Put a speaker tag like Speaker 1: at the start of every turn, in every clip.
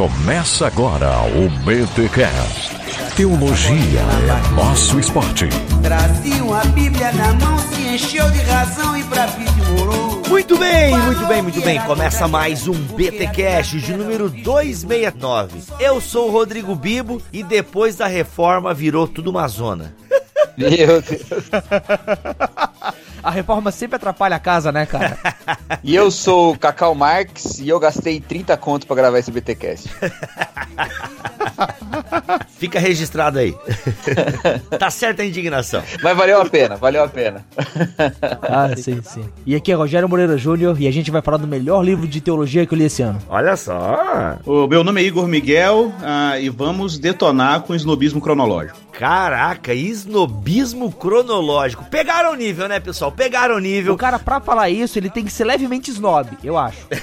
Speaker 1: Começa agora o BTCast. Teologia é nosso esporte.
Speaker 2: Trazia a Bíblia na mão, se encheu de razão e pra morou.
Speaker 3: Muito bem, muito bem, muito bem. Começa mais um BTcast de número 269. Eu sou o Rodrigo Bibo e depois da reforma virou tudo uma zona.
Speaker 4: Meu Deus.
Speaker 5: A reforma sempre atrapalha a casa, né, cara?
Speaker 4: E eu sou o Cacau Marx e eu gastei 30 conto pra gravar esse BTcast.
Speaker 3: Fica registrado aí. tá certa a indignação.
Speaker 4: Mas valeu a pena, valeu a pena.
Speaker 5: Ah, sim, sim. E aqui é Rogério Moreira Júnior e a gente vai falar do melhor livro de teologia que eu li esse ano.
Speaker 3: Olha só.
Speaker 6: O meu nome é Igor Miguel ah, e vamos detonar com o snobismo cronológico.
Speaker 3: Caraca, esnobismo cronológico. Pegaram o nível, né, pessoal? Pegaram o nível.
Speaker 5: O cara, pra falar isso, ele tem que ser levemente snob, eu acho.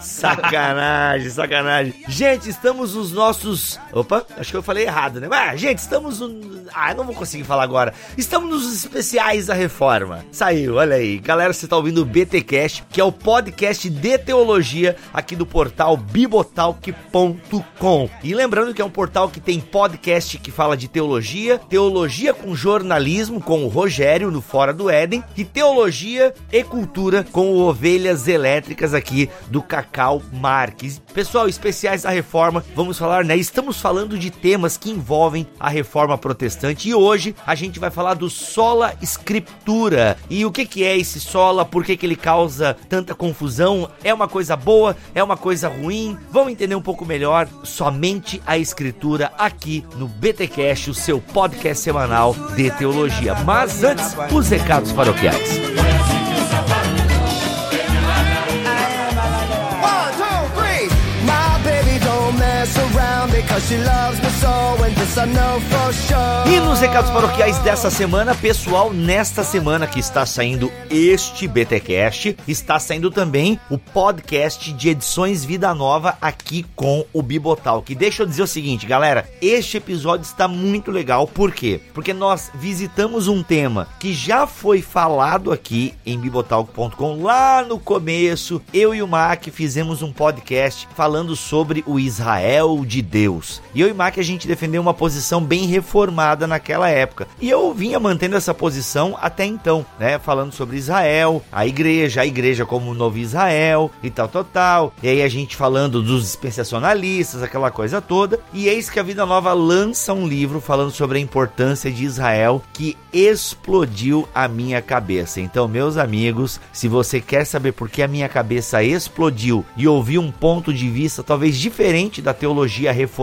Speaker 3: Sacanagem, sacanagem. Gente, estamos nos nossos. Opa, acho que eu falei errado, né? Ah, gente, estamos. No... Ah, não vou conseguir falar agora. Estamos nos especiais da reforma. Saiu, olha aí. Galera, você está ouvindo o BTcast, que é o podcast de teologia aqui do portal bibotalk.com. E lembrando que é um portal que tem podcast que fala de teologia, teologia com jornalismo com o Rogério no Fora do Éden e teologia e cultura com o Ovelhas Elétricas aqui do Cacau Marques. Pessoal, especiais da reforma, vamos falar, né? Estamos falando de temas que envolvem a reforma protestante e hoje a gente vai falar do sola escritura. E o que que é esse sola? Por que que ele causa tanta confusão? É uma coisa boa? É uma coisa ruim? Vamos entender um pouco melhor somente a escritura aqui no BTcast, o seu podcast semanal de teologia. Mas antes, os recados paroquiais. E nos recados paroquiais dessa semana, pessoal, nesta semana que está saindo este BTcast, está saindo também o podcast de edições Vida Nova aqui com o Bibotalk. Deixa eu dizer o seguinte, galera, este episódio está muito legal, por quê? Porque nós visitamos um tema que já foi falado aqui em bibotalk.com lá no começo. Eu e o Mac fizemos um podcast falando sobre o Israel de Deus. E eu e Mac a gente defendeu uma posição bem reformada naquela época. E eu vinha mantendo essa posição até então, né? Falando sobre Israel, a igreja, a igreja como o novo Israel e tal, tal, tal. E aí a gente falando dos dispensacionalistas, aquela coisa toda. E eis que a Vida Nova lança um livro falando sobre a importância de Israel que explodiu a minha cabeça. Então, meus amigos, se você quer saber por que a minha cabeça explodiu e ouvir um ponto de vista talvez diferente da teologia reformada,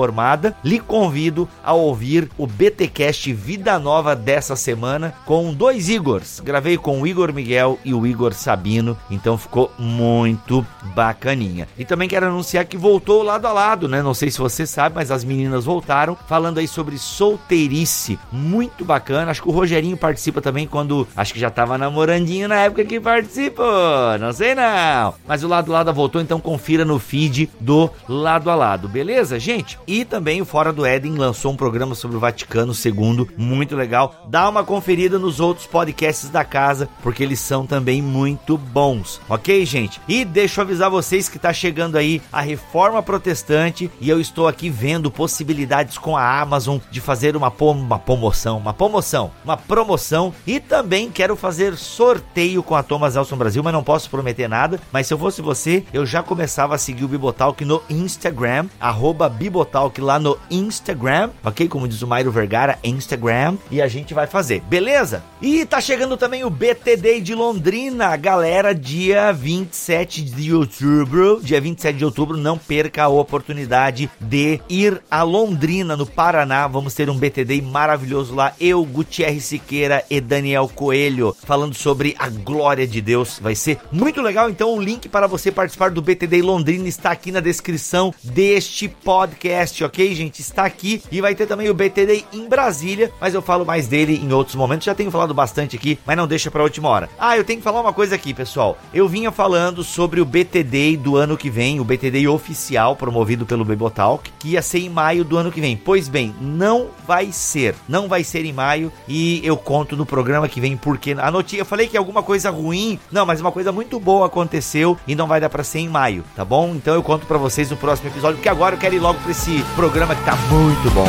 Speaker 3: lhe convido a ouvir o BTcast Vida Nova dessa semana com dois Igors. Gravei com o Igor Miguel e o Igor Sabino, então ficou muito bacaninha. E também quero anunciar que voltou lado a lado, né? Não sei se você sabe, mas as meninas voltaram falando aí sobre solteirice. Muito bacana. Acho que o Rogerinho participa também quando acho que já tava namorandinho na época que participou. Não sei não. Mas o lado a lado voltou, então confira no feed do lado a lado, beleza, gente? E também o Fora do Éden lançou um programa sobre o Vaticano II, muito legal. Dá uma conferida nos outros podcasts da casa, porque eles são também muito bons, ok, gente? E deixa eu avisar vocês que tá chegando aí a reforma protestante e eu estou aqui vendo possibilidades com a Amazon de fazer uma, pom uma promoção, uma promoção, uma promoção e também quero fazer sorteio com a Thomas Elson Brasil, mas não posso prometer nada. Mas se eu fosse você, eu já começava a seguir o Bibotalk no Instagram, arroba Bibotalk lá no Instagram, ok? Como diz o Mairo Vergara, Instagram, e a gente vai fazer, beleza? E tá chegando também o BTD de Londrina, galera, dia 27 de outubro, dia 27 de outubro, não perca a oportunidade de ir a Londrina, no Paraná, vamos ter um BTD maravilhoso lá, eu, Gutierrez Siqueira e Daniel Coelho, falando sobre a glória de Deus, vai ser muito legal, então o link para você participar do BTD Londrina está aqui na descrição deste podcast Ok, gente? Está aqui e vai ter também o BTD em Brasília, mas eu falo mais dele em outros momentos. Já tenho falado bastante aqui, mas não deixa pra última hora. Ah, eu tenho que falar uma coisa aqui, pessoal. Eu vinha falando sobre o BTD do ano que vem, o BTD oficial promovido pelo Bebotalk, que ia ser em maio do ano que vem. Pois bem, não vai ser. Não vai ser em maio e eu conto no programa que vem porque a notícia, eu falei que alguma coisa ruim, não, mas uma coisa muito boa aconteceu e não vai dar para ser em maio, tá bom? Então eu conto para vocês no próximo episódio, porque agora eu quero ir logo para esse programa que tá muito bom.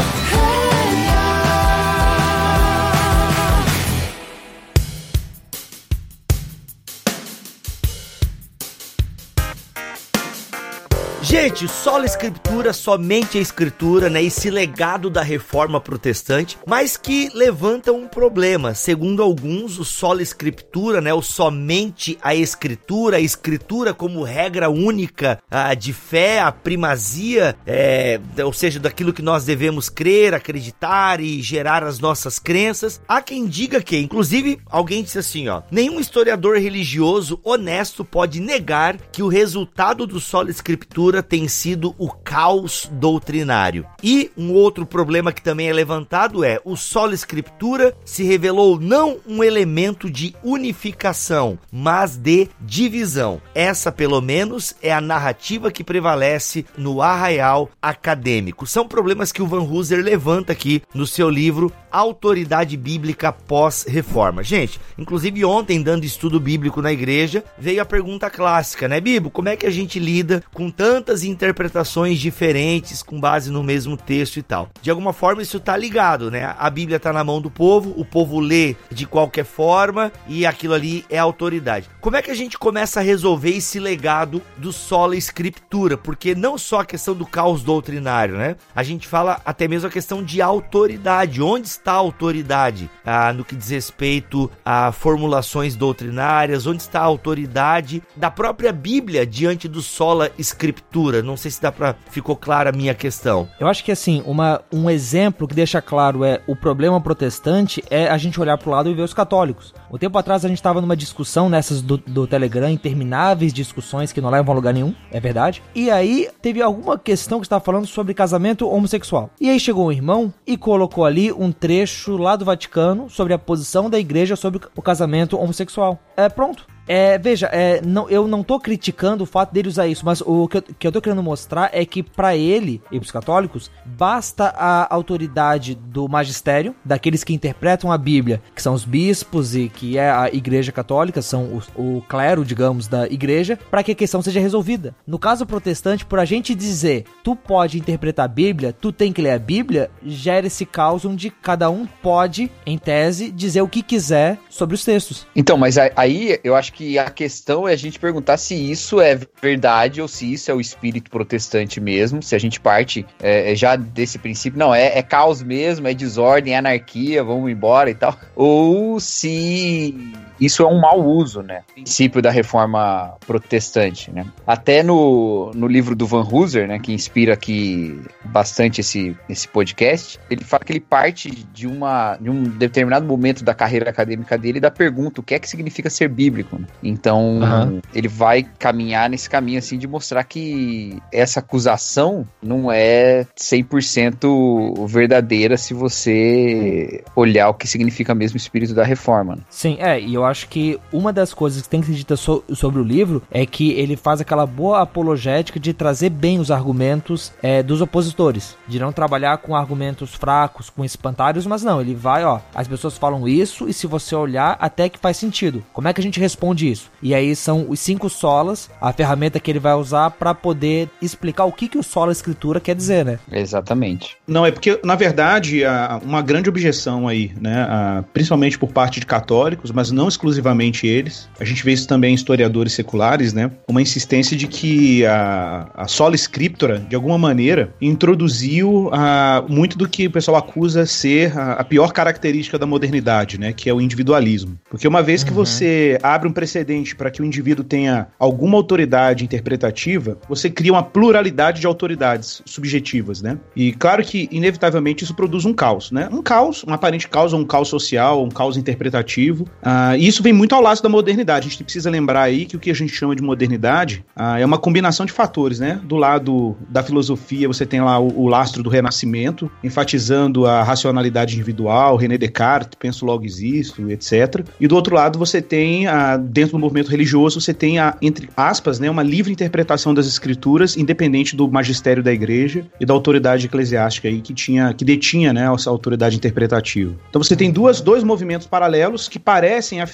Speaker 3: Gente, só a escritura, somente a escritura, né? Esse legado da reforma protestante, mas que levanta um problema. Segundo alguns, o só escritura, né? O somente a escritura, a escritura como regra única a, de fé, a primazia, é, ou seja, daquilo que nós devemos crer, acreditar e gerar as nossas crenças. Há quem diga que, inclusive, alguém disse assim, ó, nenhum historiador religioso honesto pode negar que o resultado do só escritura sido o caos doutrinário. E um outro problema que também é levantado é o solo escritura se revelou não um elemento de unificação, mas de divisão. Essa, pelo menos, é a narrativa que prevalece no arraial acadêmico. São problemas que o Van Hooser levanta aqui no seu livro Autoridade Bíblica Pós-Reforma. Gente, inclusive ontem, dando estudo bíblico na igreja, veio a pergunta clássica, né, Bibo? Como é que a gente lida com tantas interpretações diferentes com base no mesmo texto e tal? De alguma forma, isso tá ligado, né? A Bíblia tá na mão do povo, o povo lê de qualquer forma e aquilo ali é autoridade. Como é que a gente começa a resolver esse legado do sola escritura? Porque não só a questão do caos doutrinário, né? A gente fala até mesmo a questão de autoridade. Onde está a autoridade ah, no que diz respeito a formulações doutrinárias? Onde está a autoridade da própria Bíblia diante do sola escritura? Não sei se dá para ficou clara a minha questão.
Speaker 5: Eu acho que assim, uma, um exemplo que deixa claro é o problema protestante é a gente olhar pro lado e ver os católicos. Um tempo atrás a gente estava numa discussão nessas do, do Telegram, intermináveis discussões que não levam a lugar nenhum, é verdade. E aí teve alguma questão que estava falando sobre casamento homossexual. E aí chegou um irmão e colocou ali um trecho lá do Vaticano sobre a posição da igreja sobre o casamento homossexual. É pronto. É, veja, é, não, eu não tô criticando o fato dele usar isso, mas o que eu, que eu tô querendo mostrar é que para ele e pros católicos, basta a autoridade do magistério, daqueles que interpretam a Bíblia, que são os bispos e que é a igreja católica, são o, o clero, digamos, da igreja, para que a questão seja resolvida. No caso protestante, por a gente dizer, tu pode interpretar a Bíblia, tu tem que ler a Bíblia, gera esse caos onde cada um pode, em tese, dizer o que quiser sobre os textos.
Speaker 4: Então, mas aí eu acho que a questão é a gente perguntar se isso é verdade ou se isso é o espírito protestante mesmo, se a gente parte é, é já desse princípio, não, é, é caos mesmo, é desordem, é anarquia, vamos embora e tal, ou se isso é um mau uso, né? O princípio da reforma protestante, né? Até no, no livro do Van Hooser, né, que inspira aqui bastante esse, esse podcast, ele fala que ele parte de, uma, de um determinado momento da carreira acadêmica dele da pergunta o que é que significa ser bíblico. Né? Então, uhum. ele vai caminhar nesse caminho, assim, de mostrar que essa acusação não é 100% verdadeira se você olhar o que significa mesmo o espírito da reforma. Né?
Speaker 5: Sim, é, e eu acho que uma das coisas que tem que ser dita so sobre o livro é que ele faz aquela boa apologética de trazer bem os argumentos é, dos opositores, de não trabalhar com argumentos fracos, com espantalhos, mas não, ele vai, ó, as pessoas falam isso e se você olhar, até que faz sentido. Como é que a gente responde isso? E aí são os cinco solas, a ferramenta que ele vai usar para poder explicar o que, que o sola escritura quer dizer, né?
Speaker 4: Exatamente.
Speaker 6: Não, é porque, na verdade, uma grande objeção aí, né, principalmente por parte de católicos, mas não exclusivamente eles. A gente vê isso também em historiadores seculares, né? Uma insistência de que a, a sola scriptura, de alguma maneira, introduziu a, muito do que o pessoal acusa ser a, a, pior característica da modernidade, né? Que é o individualismo. Porque uma vez que uhum. você abre um precedente para que o indivíduo tenha alguma autoridade interpretativa, você cria uma pluralidade de autoridades subjetivas, né? E claro que, inevitavelmente, isso produz um caos, né? Um caos, um aparente caos, um caos social, um caos interpretativo. Uh, e isso vem muito ao lado da modernidade. A gente precisa lembrar aí que o que a gente chama de modernidade ah, é uma combinação de fatores, né? Do lado da filosofia, você tem lá o, o lastro do renascimento, enfatizando a racionalidade individual, René Descartes, penso logo existo, etc. E do outro lado, você tem, ah, dentro do movimento religioso, você tem, a, entre aspas, né, uma livre interpretação das escrituras, independente do magistério da igreja e da autoridade eclesiástica aí que tinha, que detinha, né, essa autoridade interpretativa. Então você tem duas, dois movimentos paralelos que parecem afirmar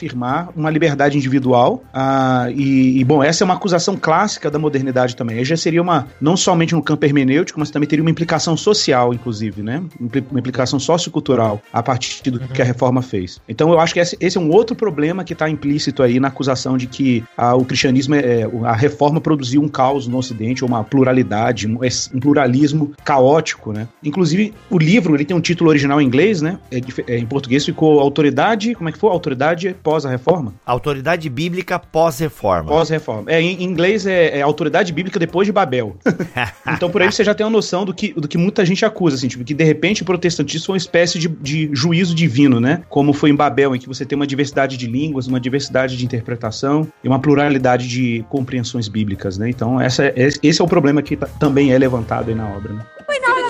Speaker 6: uma liberdade individual, ah, e, e, bom, essa é uma acusação clássica da modernidade também. Aí já seria uma, não somente no campo hermenêutico, mas também teria uma implicação social, inclusive, né, uma implicação sociocultural a partir do que a reforma fez. Então eu acho que esse, esse é um outro problema que está implícito aí na acusação de que ah, o cristianismo, é, a reforma produziu um caos no Ocidente, ou uma pluralidade, um, um pluralismo caótico, né. Inclusive, o livro, ele tem um título original em inglês, né, é, é, em português ficou Autoridade, como é que foi? Autoridade pós a reforma?
Speaker 3: Autoridade bíblica pós-reforma.
Speaker 6: Pós-reforma. É, em inglês é, é, Autoridade Bíblica depois de Babel. então por aí você já tem uma noção do que, do que muita gente acusa, assim, tipo, que de repente o protestantismo foi uma espécie de, de juízo divino, né? Como foi em Babel, em que você tem uma diversidade de línguas, uma diversidade de interpretação e uma pluralidade de compreensões bíblicas, né? Então essa, é, esse é o problema que também é levantado aí na obra, né?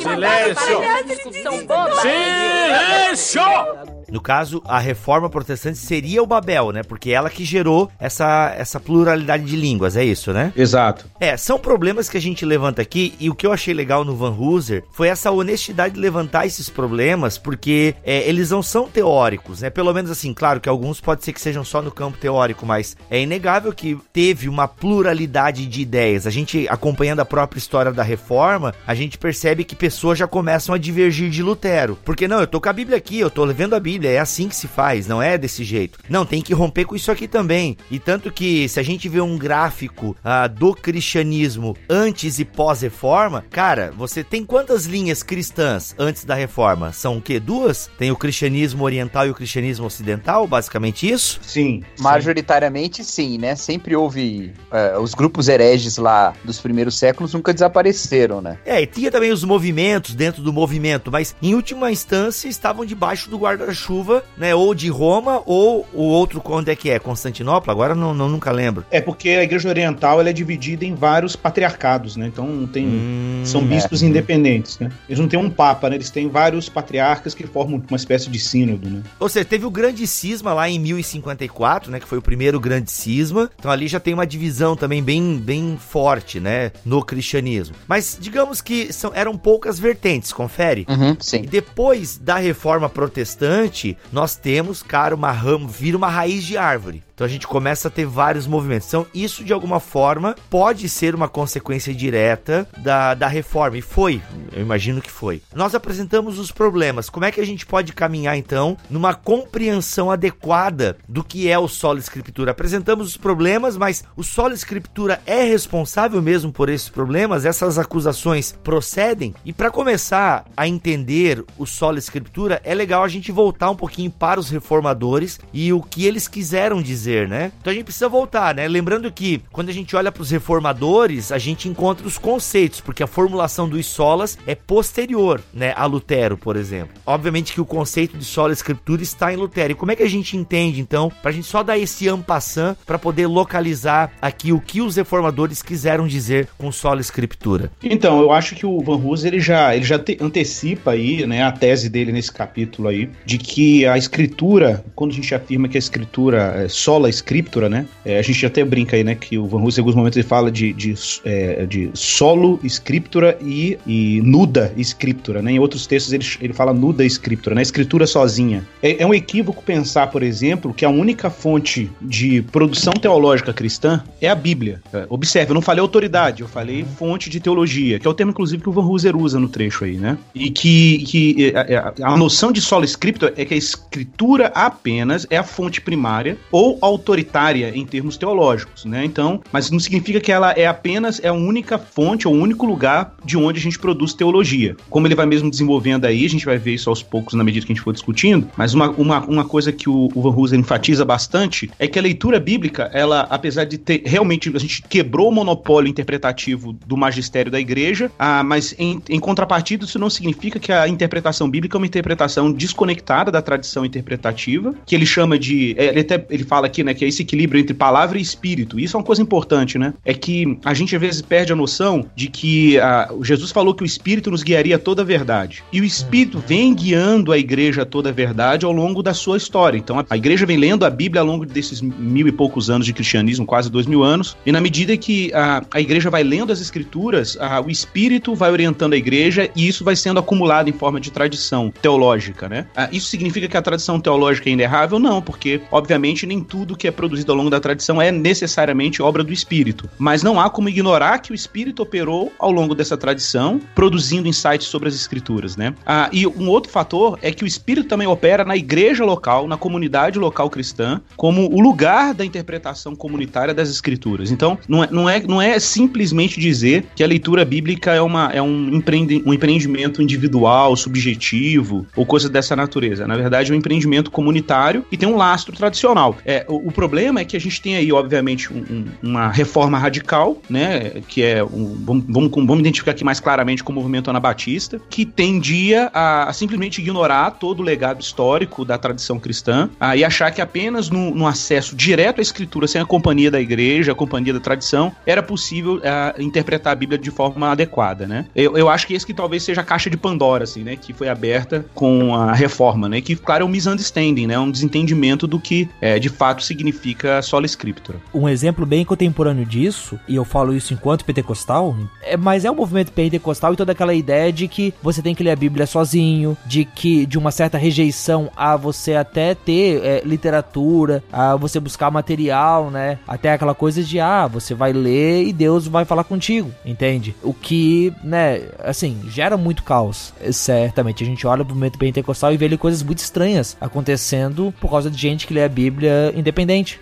Speaker 7: Silêncio! Silêncio!
Speaker 3: No caso, a reforma protestante seria o Babel, né? Porque ela que gerou essa, essa pluralidade de línguas, é isso, né?
Speaker 6: Exato.
Speaker 3: É, são problemas que a gente levanta aqui e o que eu achei legal no Van Hooser foi essa honestidade de levantar esses problemas, porque é, eles não são teóricos, né? Pelo menos assim, claro que alguns pode ser que sejam só no campo teórico, mas é inegável que teve uma pluralidade de ideias. A gente, acompanhando a própria história da reforma, a gente percebe que pessoas já começam a divergir de Lutero. Porque não, eu tô com a Bíblia aqui, eu tô levando a Bíblia Bíblia, é assim que se faz, não é desse jeito. Não, tem que romper com isso aqui também. E tanto que se a gente vê um gráfico ah, do cristianismo antes e pós-reforma, cara, você tem quantas linhas cristãs antes da reforma? São o quê? Duas? Tem o cristianismo oriental e o cristianismo ocidental, basicamente isso?
Speaker 4: Sim. Majoritariamente sim, né? Sempre houve uh, os grupos hereges lá dos primeiros séculos nunca desapareceram, né?
Speaker 3: É, e tinha também os movimentos dentro do movimento, mas em última instância estavam debaixo do guarda-chuva chuva, né? Ou de Roma, ou o outro, onde é que é? Constantinopla? Agora não, não nunca lembro.
Speaker 6: É porque a Igreja Oriental ela é dividida em vários patriarcados, né? Então tem. Hum, são bispos é. independentes, né? Eles não têm um papa, né? Eles têm vários patriarcas que formam uma espécie de sínodo, né?
Speaker 3: Ou seja, teve o grande cisma lá em 1054, né? Que foi o primeiro grande cisma. Então ali já tem uma divisão também bem, bem forte, né? No cristianismo. Mas digamos que são, eram poucas vertentes, confere?
Speaker 4: Uhum, sim.
Speaker 3: E depois da reforma protestante, nós temos, cara, uma rama, vira uma raiz de árvore. Então a gente começa a ter vários movimentos. Então, isso de alguma forma pode ser uma consequência direta da, da reforma. E foi, eu imagino que foi. Nós apresentamos os problemas. Como é que a gente pode caminhar, então, numa compreensão adequada do que é o solo escritura? Apresentamos os problemas, mas o solo escritura é responsável mesmo por esses problemas? Essas acusações procedem? E para começar a entender o solo escritura, é legal a gente voltar um pouquinho para os reformadores e o que eles quiseram dizer né? Então a gente precisa voltar, né? Lembrando que quando a gente olha para os reformadores, a gente encontra os conceitos, porque a formulação dos solas é posterior, né, a Lutero, por exemplo. Obviamente que o conceito de sola escritura está em Lutero. E como é que a gente entende então, para a gente só dar esse ampassant para poder localizar aqui o que os reformadores quiseram dizer com sola escritura?
Speaker 6: Então, eu acho que o Van Hus ele já ele já te, antecipa aí, né, a tese dele nesse capítulo aí de que a escritura, quando a gente afirma que a escritura é sola scriptura, né? É, a gente até brinca aí, né? Que o Van Hooser, em alguns momentos, ele fala de, de, é, de solo scriptura e, e nuda scriptura, né? Em outros textos ele, ele fala nuda scriptura, né? Escritura sozinha. É, é um equívoco pensar, por exemplo, que a única fonte de produção teológica cristã é a Bíblia. É, observe, eu não falei autoridade, eu falei fonte de teologia, que é o termo, inclusive, que o Van Hooser usa no trecho aí, né? E que, que a, a, a noção de solo scriptura é que a escritura apenas é a fonte primária ou autoritária em termos teológicos, né? Então, mas não significa que ela é apenas é a única fonte, ou o único lugar de onde a gente produz teologia. Como ele vai mesmo desenvolvendo aí, a gente vai ver isso aos poucos na medida que a gente for discutindo, mas uma, uma, uma coisa que o, o Van Hooser enfatiza bastante é que a leitura bíblica, ela, apesar de ter realmente, a gente quebrou o monopólio interpretativo do magistério da igreja, ah, mas em, em contrapartida, isso não significa que a interpretação bíblica é uma interpretação desconectada da tradição interpretativa, que ele chama de. é, Ele, até, ele fala aqui, né, que é esse equilíbrio entre palavra e espírito. Isso é uma coisa importante, né? É que a gente às vezes perde a noção de que ah, Jesus falou que o espírito nos guiaria a toda a verdade. E o espírito vem guiando a igreja a toda a verdade ao longo da sua história. Então a, a igreja vem lendo a Bíblia ao longo desses mil e poucos anos de cristianismo, quase dois mil anos, e na medida que a, a igreja vai lendo as escrituras, ah, o espírito vai orientando a igreja e isso vai sendo acumulado em forma de tradição teológica, né? Ah, isso significa que a tradição teológica é inerrável? Não, porque, obviamente, nem tudo que é produzido ao longo da tradição é necessariamente obra do espírito. Mas não há como ignorar que o espírito operou ao longo dessa tradição, produzindo insights sobre as escrituras, né? Ah, e um outro fator é que o espírito também opera na igreja local, na comunidade local cristã, como o lugar da interpretação comunitária das escrituras. Então, não é, não é, não é simplesmente dizer que a leitura bíblica é, uma, é um, empreende, um empreendimento individual, subjetivo, ou coisa dessa natureza. Na verdade, é um empreendimento comunitário e tem um lastro tradicional. É, o, problema é que a gente tem aí, obviamente, um- um- uma reforma radical, né? Que é um, vamos, vamos, vamos identificar aqui mais claramente como o movimento anabatista, que tendia a, a simplesmente ignorar todo o legado histórico da tradição cristã ah, e achar que apenas no, no acesso direto à escritura, sem a companhia da igreja, a companhia da tradição, era possível ah, interpretar a Bíblia de forma adequada, né? Eu, eu acho que esse que talvez seja a caixa de Pandora, assim, né? Que foi aberta com a reforma, né? Que, claro, é um misunderstanding, né? Um desentendimento do que é, de fato significa sola scriptura.
Speaker 5: Um exemplo bem contemporâneo disso, e eu falo isso enquanto pentecostal, é, mas é o movimento pentecostal e toda aquela ideia de que você tem que ler a Bíblia sozinho, de que de uma certa rejeição a você até ter é, literatura, a você buscar material, né? Até aquela coisa de ah, você vai ler e Deus vai falar contigo, entende? O que, né, assim, gera muito caos. Certamente a gente olha pro movimento pentecostal e vê ali coisas muito estranhas acontecendo por causa de gente que lê a Bíblia independente,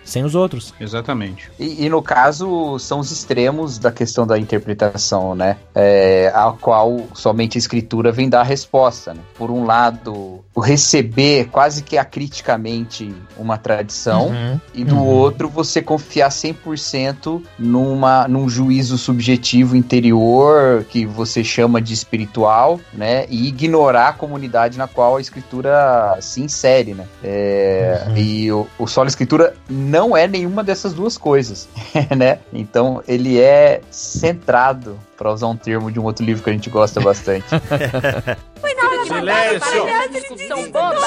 Speaker 5: sem os outros.
Speaker 6: Exatamente.
Speaker 4: E, e no caso, são os extremos da questão da interpretação, né? É, a qual somente a escritura vem dar a resposta, né? Por um lado, o receber quase que acriticamente uma tradição,
Speaker 5: Uhum.
Speaker 4: e do outro, você confiar 100% numa, num juízo subjetivo interior, que você chama de espiritual, né? E ignorar a comunidade na qual a escritura se insere, né? É, E o, o solo escritura não é nenhuma dessas duas coisas, né? Então ele é centrado, para usar um termo de um outro livro que a gente gosta bastante.
Speaker 7: Silêncio!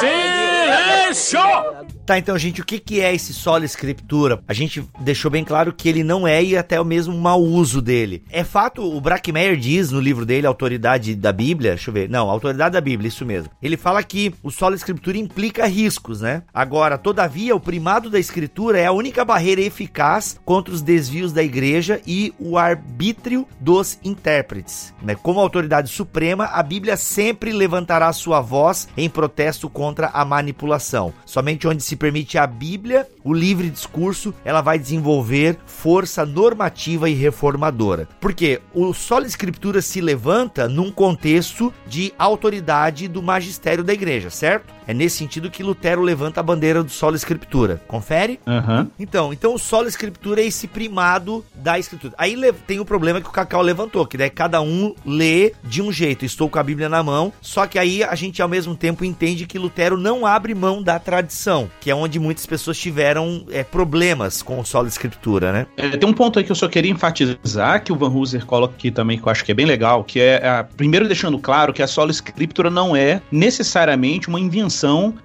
Speaker 7: Silêncio!
Speaker 3: Tá, então, gente, o que, que é esse sola escritura? A gente deixou bem claro que ele não é e até o mesmo mau uso dele. É fato, o Brackmeyer diz no livro dele, Autoridade da Bíblia, deixa eu ver, não, Autoridade da Bíblia, isso mesmo. Ele fala que o sola escritura implica riscos, né? Agora, todavia, o primado da escritura é a única barreira eficaz contra os desvios da igreja e o arbítrio dos intérpretes. Né? Como autoridade suprema, a Bíblia sempre levantará sua voz em protesto contra a manipulação. Somente onde se permite a Bíblia, o livre discurso, ela vai desenvolver força normativa e reformadora. Porque o solo escritura se levanta num contexto de autoridade do magistério da igreja, certo? É nesse sentido que Lutero levanta a bandeira do solo escritura. Confere?
Speaker 6: Aham.
Speaker 3: Então, então o solo escritura é esse primado da escritura. Aí tem o problema que o Cacau levantou, que daí cada um lê de um jeito. Estou com a Bíblia na mão, só que aí a gente ao mesmo tempo entende que Lutero não abre mão da tradição, que é onde muitas pessoas tiveram é, problemas com o solo escritura, né?
Speaker 6: É, tem um ponto aí que eu só queria enfatizar, que o Van Hooser coloca aqui também, que eu acho que é bem legal, que é, a- primeiro deixando claro que a sola escritura não é necessariamente uma invenção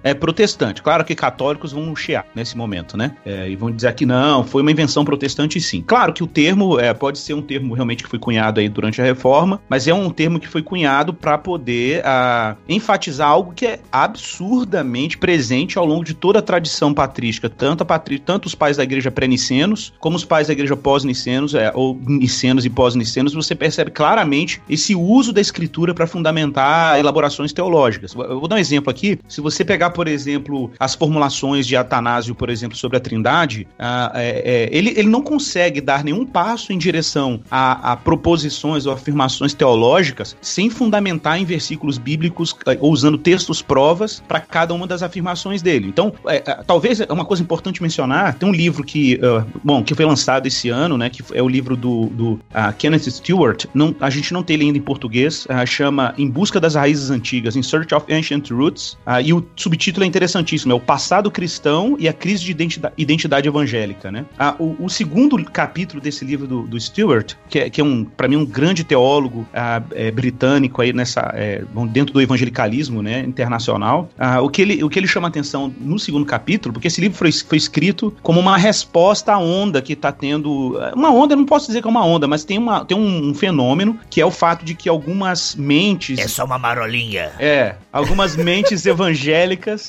Speaker 6: é, protestante. Claro que católicos vão chiar nesse momento, né? É, e vão dizer que não, foi uma invenção protestante sim. Claro que o termo é, pode ser um termo realmente que foi cunhado aí durante a reforma, mas é um termo que foi cunhado para poder ah, enfatizar algo que é absurdamente presente ao longo de toda a tradição patrística, tanto, a patri tanto os pais da igreja pré-nicenos, como os pais da igreja pós-nicenos, é, ou nicenos e pós-nicenos, você percebe claramente esse uso da escritura para fundamentar elaborações teológicas. Eu vou dar um exemplo aqui, Se você pegar, por exemplo, as formulações de Atanásio, por exemplo, sobre a Trindade, ah, é, é, ele, ele não consegue dar nenhum passo em direção a, a proposições ou afirmações teológicas sem fundamentar em versículos bíblicos eh, ou usando textos provas para cada uma das afirmações dele. Então, é, é, talvez é uma coisa importante mencionar, tem um livro que, uh, bom, que foi lançado esse ano, né, que é o livro do, do uh, Kenneth Stewart, não, a gente não tem ele ainda em português, uh, chama Em Busca das Raízes Antigas, In Search of Ancient Roots, e o subtítulo é interessantíssimo, é o passado cristão e a crise de identidade, identidade evangélica, né. o, o, segundo capítulo desse livro do, do Stewart, que é, que é um, para mim, um grande teólogo é, britânico aí nessa, é, dentro do evangelicalismo, né, internacional, o, que ele, o que ele chama atenção no segundo capítulo, porque esse livro foi, foi escrito como uma resposta à onda que está tendo. Uma onda, eu não posso dizer que é uma onda, mas tem, uma, tem um, um fenômeno que é o fato de que algumas mentes.
Speaker 3: É só uma marolinha.
Speaker 6: É, algumas mentes evangélicas,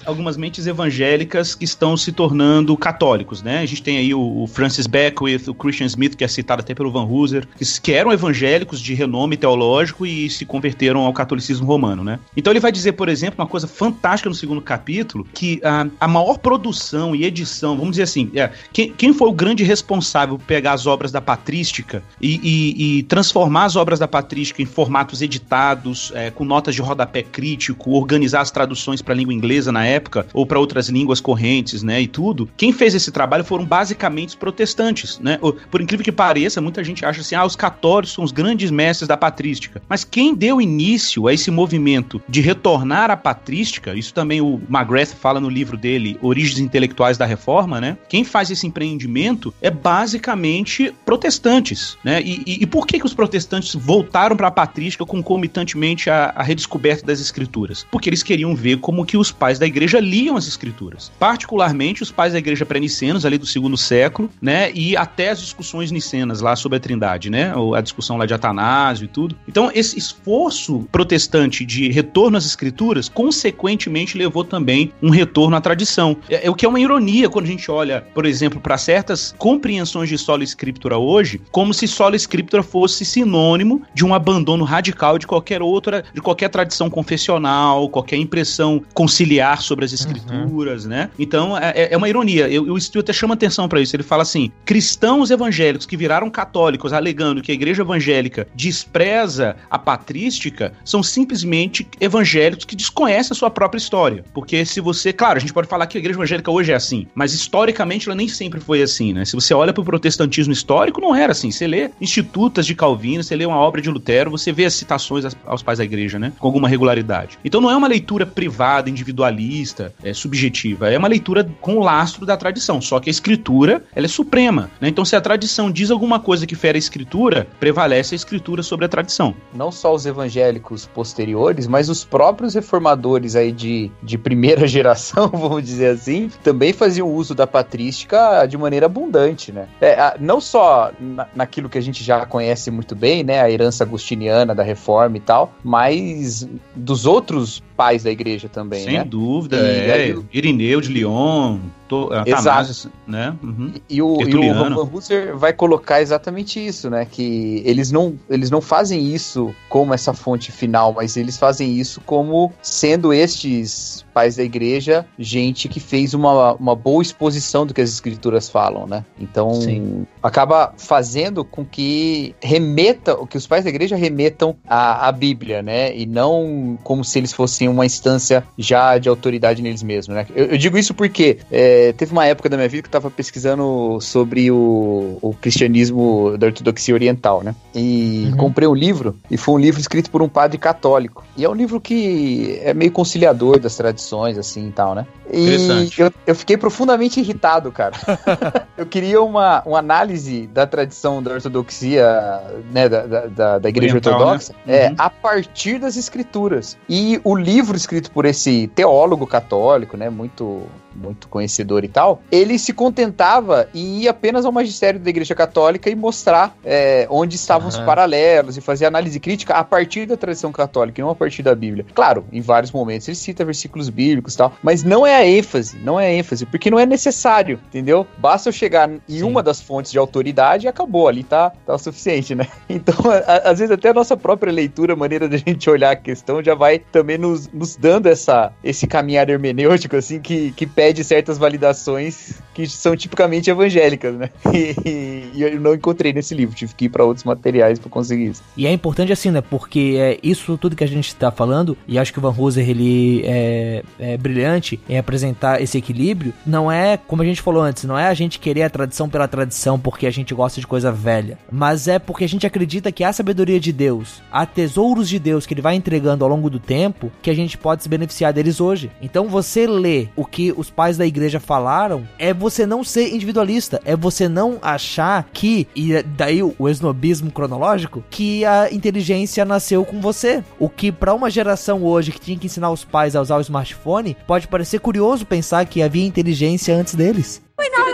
Speaker 6: algumas mentes evangélicas que estão se tornando católicos, né? A gente tem aí o, o Francis Beckwith, o Christian Smith, que é citado até pelo Van Hooser, que, eram evangélicos de renome teológico e se converteram ao catolicismo romano, né? Então ele vai dizer, por exemplo, uma coisa fantástica no segundo capítulo, que a, a maior produção e edição, vamos dizer assim, é, quem, quem foi o grande responsável por pegar as obras da patrística e, e, e transformar as obras da patrística em formatos editados, é, com notas de rodapé crítico, organizar as traduções para língua inglesa na época, ou para outras línguas correntes, né, e tudo, quem fez esse trabalho foram basicamente os protestantes, né? Por incrível que pareça, muita gente acha assim, ah, os católicos são os grandes mestres da patrística. Mas quem deu início a esse movimento de retornar à patrística, isso também o McGrath fala no livro dele, Origens Intelectuais da Reforma, né? Quem faz esse empreendimento é basicamente protestantes, né? E, e, e por que, que os protestantes voltaram para a patrística concomitantemente à, à redescoberta das escrituras? Porque eles queriam ver como que os pais da igreja liam as escrituras. Particularmente os pais da igreja pré-nicenos, ali do segundo século, né? E até as discussões nicenas lá sobre a trindade, né? Ou a discussão lá de Atanásio e tudo. Então, esse esforço protestante de retorno às escrituras, consequentemente levou também um retorno à tradição. É, é o que é uma ironia quando a gente olha, por exemplo, para certas compreensões de solo escritura hoje, como se solo escritura fosse sinônimo de um abandono radical de qualquer outra, de qualquer tradição confessional, qualquer impressão conciliar sobre as escrituras, uhum. né? Então, é, é, é uma ironia. Eu, o Stuart até chama atenção para isso. Ele fala assim: cristãos evangélicos que viraram católicos alegando que a igreja evangélica despreza a patrística são simplesmente evangélicos que desconhecem a sua própria história. Porque se você, claro, a gente pode falar que a igreja evangélica hoje é assim, mas historicamente ela nem sempre foi assim, né? Se você olha para o protestantismo histórico, não era assim. Você lê Institutas de Calvino, você lê uma obra de Lutero, você vê as citações aos pais da igreja, né? Com alguma regularidade. Então não é uma leitura privada, individualista, é, subjetiva. É uma leitura com o lastro da tradição. Só que a escritura, ela é suprema, né? Então se a tradição diz alguma coisa que fere a escritura, prevalece a escritura sobre a tradição.
Speaker 4: Não só os evangélicos posteriores, mas os próprios reformadores aí de, de primeira geração, vamos dizer assim, também faziam uso da patrística de maneira abundante, né? É, não só na, naquilo que a gente já conhece muito bem, né? A herança agustiniana da reforma e tal, mas dos outros pais da igreja também,
Speaker 6: Sem
Speaker 4: né?
Speaker 6: dúvida, e, é. Aí, Irineu de Lyon, to,
Speaker 4: Exato.
Speaker 6: né?
Speaker 4: Uhum. E, o, e o Van Husser vai colocar exatamente isso, né? Que eles não, eles não fazem isso como essa fonte final, mas eles fazem isso como sendo estes pais da igreja gente que fez uma, uma boa exposição do que as escrituras falam, né? Então, Sim. acaba fazendo com que remeta, que os pais da igreja remetam à, à Bíblia, né? E não como se eles fossem uma instância já de autoridade neles mesmos, né? Eu, eu digo isso porque é, teve uma época da minha vida que eu estava pesquisando sobre o, o, cristianismo da ortodoxia oriental, né? E uhum. comprei um livro, e foi um livro escrito por um padre católico. E é um livro que é meio conciliador das tradições, assim e tal, né? E eu, eu fiquei profundamente irritado, cara. eu queria uma, uma análise da tradição da ortodoxia, né, da, da, da igreja Oriental, ortodoxa, né? é, uhum. a partir das escrituras. E o livro escrito por esse teólogo católico, né, muito muito conhecedor e tal, ele se contentava em ir apenas ao magistério da Igreja Católica e mostrar é, onde estavam os
Speaker 5: Aham.
Speaker 4: paralelos e fazer análise crítica a partir da tradição católica e não a partir da Bíblia. Claro, em vários momentos ele cita versículos bíblicos e tal, mas não é a ênfase, não é a ênfase, porque não é necessário, entendeu? Basta eu chegar em
Speaker 5: Sim.
Speaker 4: uma das fontes de autoridade e acabou, ali tá, tá o suficiente, né? Então, a- a- às vezes até a nossa própria leitura, a maneira da gente olhar a questão já vai também nos, nos dando essa, esse caminhar hermenêutico, assim, que, que pede certas validações que são tipicamente evangélicas, né? E, e eu não encontrei nesse livro, tive que ir para outros materiais para conseguir isso.
Speaker 5: E é importante assim, né? Porque é isso tudo que a gente tá falando, e acho que o Van Hooser ele é, é brilhante em apresentar esse equilíbrio. Não é, como a gente falou antes, não é a gente querer a tradição pela tradição porque a gente gosta de coisa velha, mas é porque a gente acredita que há sabedoria de Deus, há tesouros de Deus que ele vai entregando ao longo do tempo que a gente pode se beneficiar deles hoje. Então você lê o que os pais da igreja falaram é você não ser individualista, é você não achar que, e daí o esnobismo cronológico, que a inteligência nasceu com você. O que pra uma geração hoje que tinha que ensinar os pais a usar o smartphone, pode parecer curioso pensar que havia inteligência antes deles.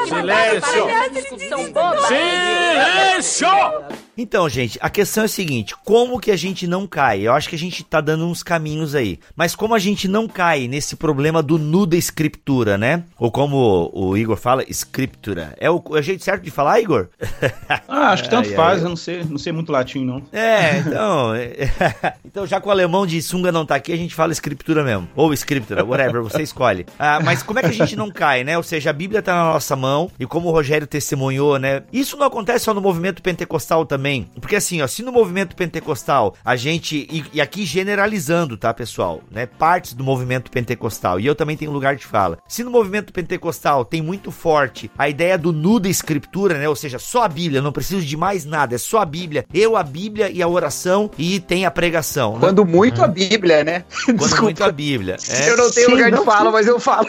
Speaker 7: Silêncio! Discussão boba! Silêncio!
Speaker 3: Então, gente, a questão é a seguinte: como que a gente não cai? Eu acho que a gente tá dando uns caminhos aí. Mas como a gente não cai nesse problema do nu da escritura, né? Ou como o Igor fala, escritura. É o, é o jeito certo de falar, Igor?
Speaker 6: Ah, acho que tanto
Speaker 3: Ai,
Speaker 6: faz,
Speaker 3: ai.
Speaker 6: eu não sei, não sei muito latim, não.
Speaker 3: É, então. então, já que o alemão de sunga não tá aqui, a gente fala escritura mesmo. Ou escritura, whatever, você escolhe. Ah, mas como é que a gente não cai, né? Ou seja, a Bíblia tá na nossa mão, e como o Rogério testemunhou, né? Isso não acontece só no movimento pentecostal também. Porque assim, ó, se no movimento pentecostal a gente. E, e aqui generalizando, tá, pessoal? Né? Partes do movimento pentecostal. E eu também tenho lugar de fala. Se no movimento pentecostal tem muito forte a ideia do nu da escritura, né? Ou seja, só a Bíblia, não preciso de mais nada, é só a Bíblia. Eu, a Bíblia e a oração e tem a pregação. né?
Speaker 4: Quando muito a Bíblia, né?
Speaker 3: Quando muito a Bíblia. É.
Speaker 4: Eu não tenho
Speaker 6: Sim,
Speaker 4: lugar de
Speaker 6: não,
Speaker 4: fala, mas eu falo.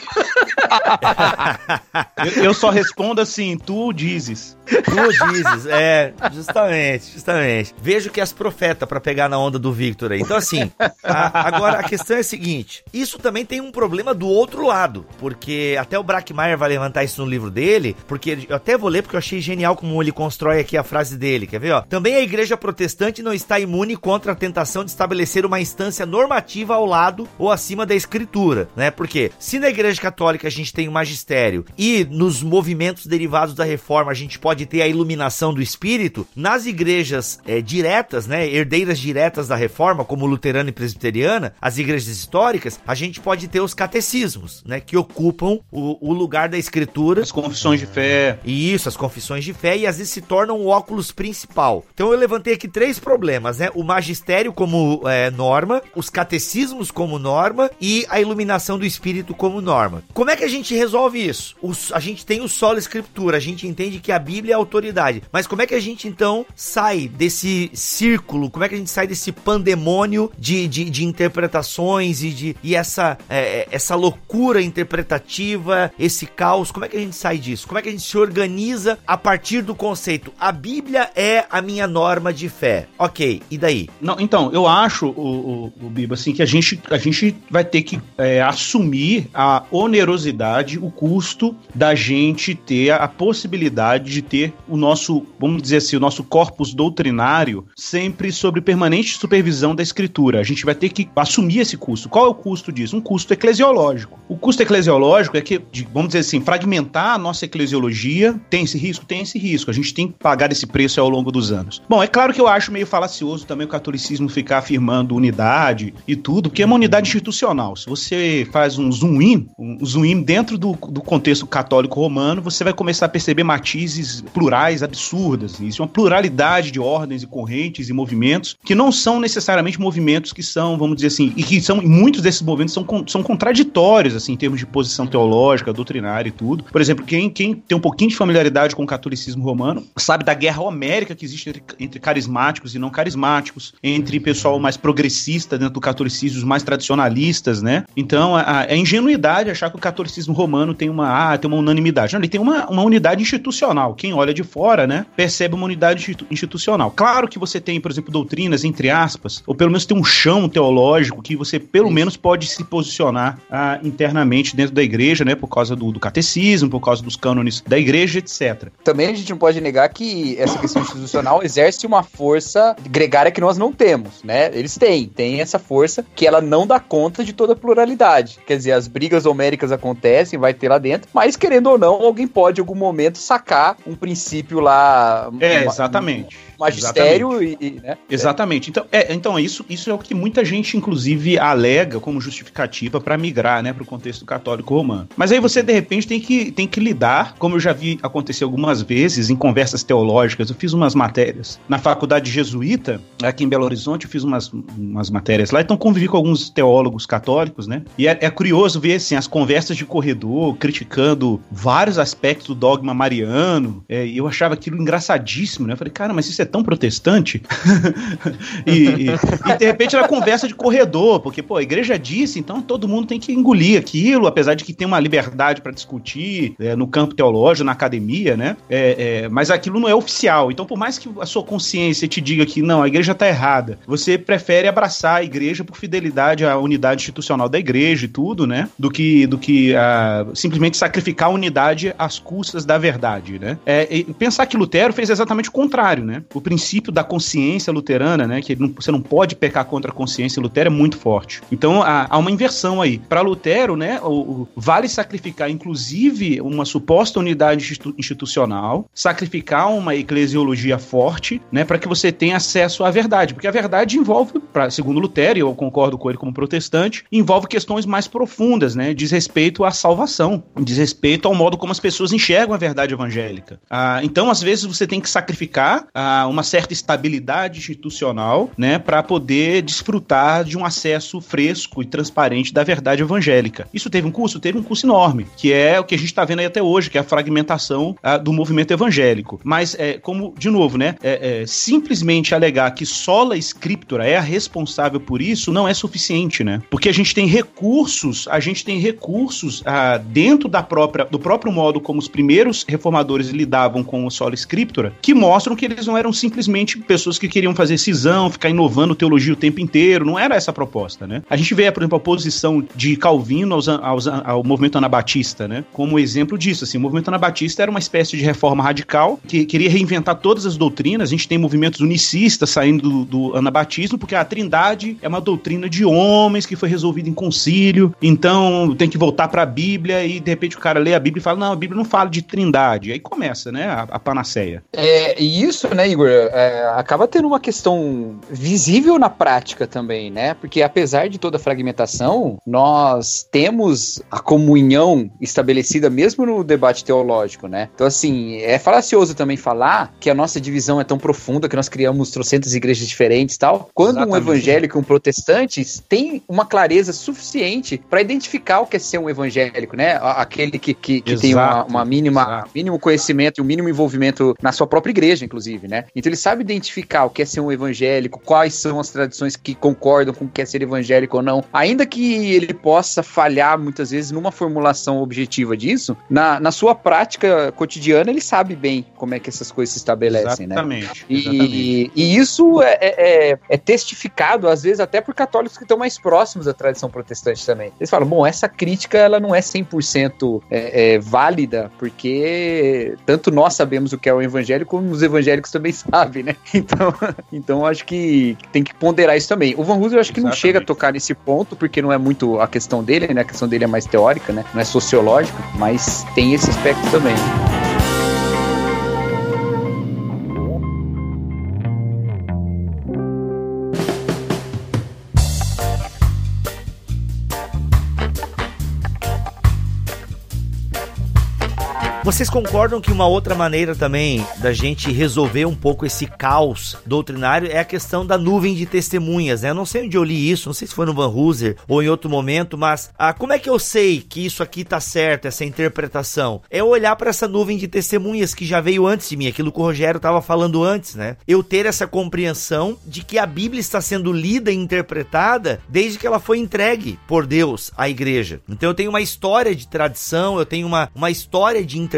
Speaker 6: Eu, eu só respondo assim, tu dizes.
Speaker 3: Tu dizes, é, justamente, justamente. Vejo que és profeta pra pegar na onda do Victor aí. Então, assim, a- agora a questão é a seguinte: isso também tem um problema do outro lado, porque até o Brackmeyer vai levantar isso no livro dele, porque eu até vou ler porque eu achei genial como ele constrói aqui a frase dele. Quer ver, ó? Também a igreja protestante não está imune contra a tentação de estabelecer uma instância normativa ao lado ou acima da escritura, né? Porque se na igreja católica a gente tem o magistério e nos movimentos derivados da reforma a gente pode ter a iluminação do espírito, nas igrejas eh, diretas, né, herdeiras diretas da reforma, como luterana e presbiteriana, as igrejas históricas, a gente pode ter os catecismos, né, que ocupam o, o lugar da escritura
Speaker 6: As confissões de fé.
Speaker 3: e isso, as confissões de fé, e às vezes se tornam o óculos principal. Então eu levantei aqui três problemas, né? O magistério como é, norma, os catecismos como norma e a iluminação do espírito como norma. Como é que a gente resolve isso? A gente tem o solo escritura, a gente entende que a Bíblia é a autoridade. Mas como é que a gente então sai desse círculo? Como é que a gente sai desse pandemônio de, de, de interpretações e de e essa, é, essa loucura interpretativa, esse caos? Como é que a gente sai disso? Como é que a gente se organiza a partir do conceito? A Bíblia é a minha norma de fé. Ok, e daí?
Speaker 6: Não, então, eu acho, o, o, o Biba, assim, que a gente, a gente vai ter que é, assumir a onerosidade, o custo da gente ter a possibilidade de ter o nosso, vamos dizer assim, o nosso corpus doutrinário sempre sob permanente supervisão da escritura. A gente vai ter que assumir esse custo. Qual é o custo disso? Um custo eclesiológico. O custo eclesiológico é que, vamos dizer assim, fragmentar a nossa eclesiologia tem esse risco? Tem esse risco. A gente tem que pagar esse preço ao longo dos anos. Bom, é claro que eu acho meio falacioso também o catolicismo ficar afirmando unidade e tudo, porque é uma unidade institucional. Se você faz um zoom in, um zoom in dentro do, do contexto católico romano, você vai começar a perceber matizes plurais absurdas. Existe uma pluralidade de ordens e correntes e movimentos que não são necessariamente movimentos que são, vamos dizer assim, e que são, muitos desses movimentos são, são contraditórios, assim, em termos de posição teológica, doutrinária e tudo. Por exemplo, quem, quem tem um pouquinho de familiaridade com o catolicismo romano sabe da guerra homérica que existe entre, entre carismáticos e não carismáticos, entre pessoal mais progressista dentro do catolicismo, os mais tradicionalistas, né? Então, é ingenuidade achar que o catolicismo catolicismo romano tem uma, ah, tem uma unanimidade. Não, ele tem uma, uma unidade institucional. Quem olha de fora, né, percebe uma unidade institu- institucional. Claro que você tem, por exemplo, doutrinas, entre aspas, ou pelo menos tem um chão teológico que você, pelo
Speaker 4: Isso.
Speaker 6: menos, pode se posicionar ah, internamente dentro da igreja, né, por causa do, do catecismo, por causa dos cânones da igreja, etc.
Speaker 4: Também a gente não pode negar que essa questão institucional exerce uma força gregária que nós não temos, né? Eles têm, têm essa força que ela não dá conta de toda a pluralidade. Quer dizer, as brigas homéricas acontecem, vai ter lá dentro, mas querendo ou não, alguém pode em algum momento sacar um princípio lá.
Speaker 6: É,
Speaker 4: ma-
Speaker 6: exatamente.
Speaker 4: Magistério e, e, né?
Speaker 6: Exatamente. Então, é, então isso, isso é o que muita gente, inclusive, alega como justificativa para migrar, né, para o contexto católico romano. Mas aí você, de repente, tem que, tem que lidar, como eu já vi acontecer algumas vezes em conversas teológicas. Eu fiz umas matérias na faculdade jesuíta, aqui em Belo Horizonte, eu fiz umas, umas matérias lá, então convivi com alguns teólogos católicos, né? E é, é curioso ver, assim, as conversas de corredor criticando vários aspectos do dogma mariano. É, eu achava aquilo engraçadíssimo, né? Eu falei, cara, mas isso é tão protestante. e, e- e, de repente era conversa de corredor, porque, pô, a igreja disse, então todo mundo tem que engolir aquilo, apesar de que tem uma liberdade para discutir é, no campo teológico, na academia, né? É, é, mas aquilo não é oficial. Então, por mais que a sua consciência te diga que não, a igreja tá errada, você prefere abraçar a igreja por fidelidade à unidade institucional da igreja e tudo, né? Do que, do que ah, simplesmente sacrificar a unidade às custas da verdade, né? É, pensar que Lutero fez exatamente o contrário, né? O princípio da consciência luterana, né? Que não- você não pode pecar contra a consciência, Lutero é muito forte. Então há, há uma inversão aí. Para Lutero, né? O, o- vale sacrificar, inclusive, uma suposta unidade institu- institucional, sacrificar uma eclesiologia forte, né? Para que você tenha acesso à verdade, porque a verdade envolve, pra, segundo Lutero, e eu concordo com ele como protestante, envolve questões mais profundas, né? Diz respeito à salvação, diz respeito ao modo como as pessoas enxergam a verdade evangélica. Ah, então, às vezes, você tem que sacrificar ah, uma certa estabilidade institucional, né? Para poder desfrutar de um acesso fresco e transparente da verdade evangélica. Isso teve um curso? Teve um curso enorme, que é o que a gente está vendo aí até hoje, que é a fragmentação ah, do movimento evangélico. Mas, é, como, de novo, né? é, é, simplesmente alegar que sola scriptura é a responsável por isso não é suficiente, né? Porque a gente tem recursos, a gente tem recursos ah, dentro da própria, do próprio modo como os primeiros reformadores lidavam com o sola scriptura, que mostram que eles não eram simplesmente pessoas que queriam fazer cisão, ficar inovando teologia o tempo inteiro, não era essa a proposta, né? A gente vê, por exemplo, a oposição de Calvino aos, aos, ao movimento anabatista, né? Como exemplo disso, assim, o movimento anabatista era uma espécie de reforma radical que queria reinventar todas as doutrinas. A gente tem movimentos unicistas saindo do, do anabatismo, porque a trindade é uma doutrina de homens que foi resolvida em concílio, então tem que voltar para a Bíblia e de repente o cara lê a Bíblia e fala: Não, a Bíblia não fala de trindade. Aí começa, né, a, a panaceia.
Speaker 4: É, e isso, né, Igor, é, acaba tendo uma questão visível na prática também, né? Porque apesar de toda a fragmentação, nós temos a comunhão estabelecida mesmo no debate teológico, né? Então, assim, é falacioso também falar que a nossa divisão é tão profunda, que nós criamos trocentas igrejas diferentes e tal, quando um
Speaker 6: Exatamente.
Speaker 4: evangélico e um protestante tem uma clareza suficiente para identificar o que é ser um evangélico, né? Aquele que, que, que tem uma, uma mínima
Speaker 6: exato.
Speaker 4: mínimo conhecimento e um mínimo envolvimento na sua própria igreja, inclusive, né? Então ele sabe identificar o que é ser um evangélico, quais são as tradições que concordam com o que é ser evangélico ou não. Ainda que ele possa falhar muitas vezes numa formulação objetiva disso, na, na sua prática cotidiana ele sabe bem como é que essas coisas se estabelecem, né?
Speaker 6: Exatamente. exatamente.
Speaker 4: E, e isso é, é- é- é testificado, às vezes, até por católicos que estão mais próximos da tradição protestante também. Eles falam, bom, essa crítica ela não é 100% é, é, válida, porque tanto nós sabemos o que é o evangelho, como os evangélicos também sabem, né? Então, então acho que tem que ponderar isso também. O Van Hooser eu acho que não
Speaker 6: Exatamente.
Speaker 4: chega a tocar nesse ponto, porque não é muito a questão dele, né? A questão dele é mais teórica, né? Não é sociológica, mas tem esse aspecto também.
Speaker 3: Vocês concordam que uma outra maneira também da gente resolver um pouco esse caos doutrinário é a questão da nuvem de testemunhas, né? Eu não sei onde eu li isso, não sei se foi no Van Hooser ou em outro momento, mas ah, como é que eu sei que isso aqui tá certo, essa interpretação? É olhar para essa nuvem de testemunhas que já veio antes de mim, aquilo que o Rogério estava falando antes, né? Eu ter essa compreensão de que a Bíblia está sendo lida e interpretada desde que ela foi entregue por Deus à igreja. Então eu tenho uma história de tradição, eu tenho uma, uma história de interpretação,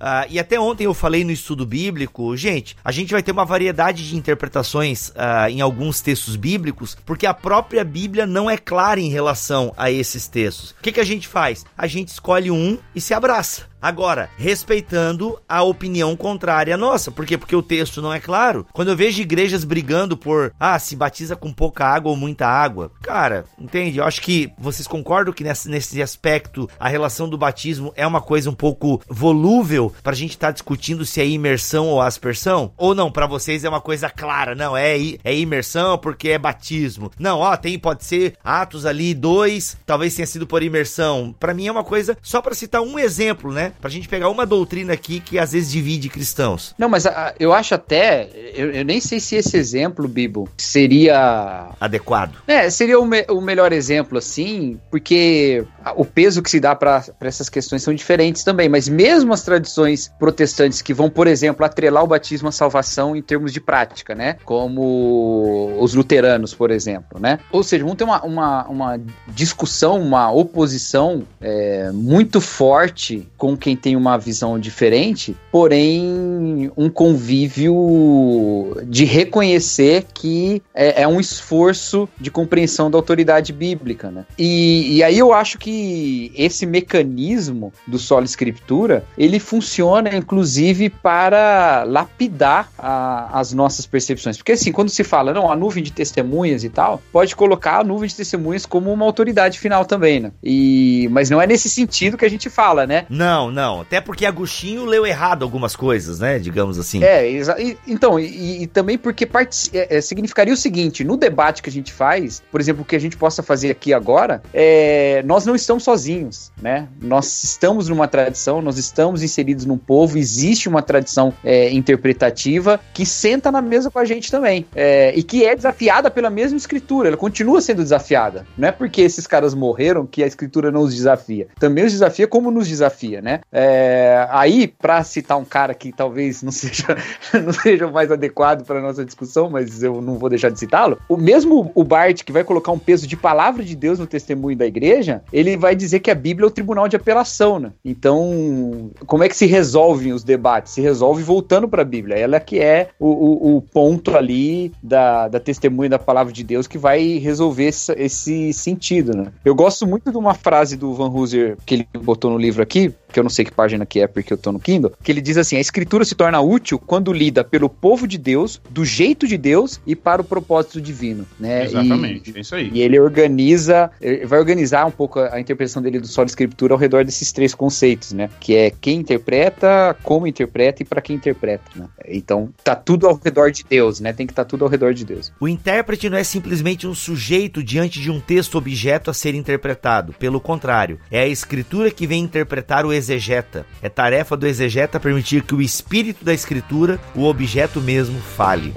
Speaker 3: ah, e até ontem eu falei no estudo bíblico, gente, a gente vai ter uma variedade de interpretações ah, em alguns textos bíblicos, porque a própria Bíblia não é clara em relação a esses textos. O que, que a gente faz? A gente escolhe um e se abraça. Agora, respeitando a opinião contrária nossa. Por quê? Porque o texto não é claro. Quando eu vejo igrejas brigando por, ah, se batiza com pouca água ou muita água. Cara, entende? Eu acho que vocês concordam que nesse, nesse aspecto a relação do batismo é uma coisa um pouco volúvel pra gente estar tá discutindo se é imersão ou aspersão? Ou não, para vocês é uma coisa clara. Não, é, é imersão porque é batismo. Não, ó, tem, pode ser Atos ali, dois, talvez tenha sido por imersão. Para mim é uma coisa, só para citar um exemplo, né? Pra gente pegar uma doutrina aqui que às vezes divide cristãos.
Speaker 4: Não, mas a, eu acho até, eu, eu, nem sei se esse exemplo, Bibo, seria...
Speaker 3: Adequado.
Speaker 4: É, seria o, me, o melhor exemplo, assim, porque o peso que se dá para essas questões são diferentes também, mas mesmo as tradições protestantes que vão, por exemplo, atrelar o batismo à salvação em termos de prática, né? Como os luteranos, por exemplo, né? Ou seja, vão ter uma, uma, uma discussão, uma oposição é, muito forte com quem tem uma visão diferente, porém um convívio de reconhecer que é, é um esforço de compreensão da autoridade bíblica, né? E, e aí eu acho que esse mecanismo do solo escritura ele funciona inclusive para lapidar a, as nossas percepções. Porque assim, quando se fala, não, a nuvem de testemunhas e tal, pode colocar a nuvem de testemunhas como uma autoridade final também, né? E, mas não é nesse sentido que a gente fala, né?
Speaker 3: Não, não. Até porque Agostinho leu errado algumas coisas, né? Digamos assim.
Speaker 4: É, e, então, e, e, também porque é, é, significaria o seguinte: no debate que a gente faz, por exemplo, o que a gente possa fazer aqui agora, é, nós não estamos sozinhos, né? Nós estamos numa tradição, nós estamos inseridos num povo, existe uma tradição é, interpretativa que senta na mesa com a gente também é, e que é desafiada pela mesma escritura, ela continua sendo desafiada. Não é porque esses caras morreram que a escritura não os desafia. Também os desafia como nos desafia, né? É, aí, para citar um cara que talvez não seja, não seja mais adequado para nossa discussão, mas eu não vou deixar de citá-lo, o mesmo o Bart que vai colocar um peso de palavra de Deus no testemunho da igreja, ele vai dizer que a Bíblia é o tribunal de apelação, né? Então, como é que se resolvem os debates? Se resolve voltando para a Bíblia. Ela que é o, o, o, ponto ali da, da testemunha da palavra de Deus que vai resolver esse, esse sentido, né? Eu gosto muito de uma frase do Van Hooser que ele botou no livro aqui, que eu não sei que página que é porque eu tô no Kindle, que ele diz assim: a escritura se torna útil quando lida pelo povo de Deus, do jeito de Deus e para o propósito divino, né?
Speaker 6: Exatamente, e, é isso aí.
Speaker 4: E ele organiza, ele vai organizar um pouco a, a interpretação dele do solo escritura ao redor desses três conceitos, né? Que é quem interpreta, como interpreta e para quem interpreta, né? Então, tá tudo ao redor de Deus, né? Tem que estar tá tudo ao redor de Deus.
Speaker 3: O intérprete não é simplesmente um sujeito diante de um texto objeto a ser interpretado, pelo contrário, é a escritura que vem interpretar o exegeta. É tarefa do exegeta permitir que o espírito da escritura, o objeto mesmo, fale.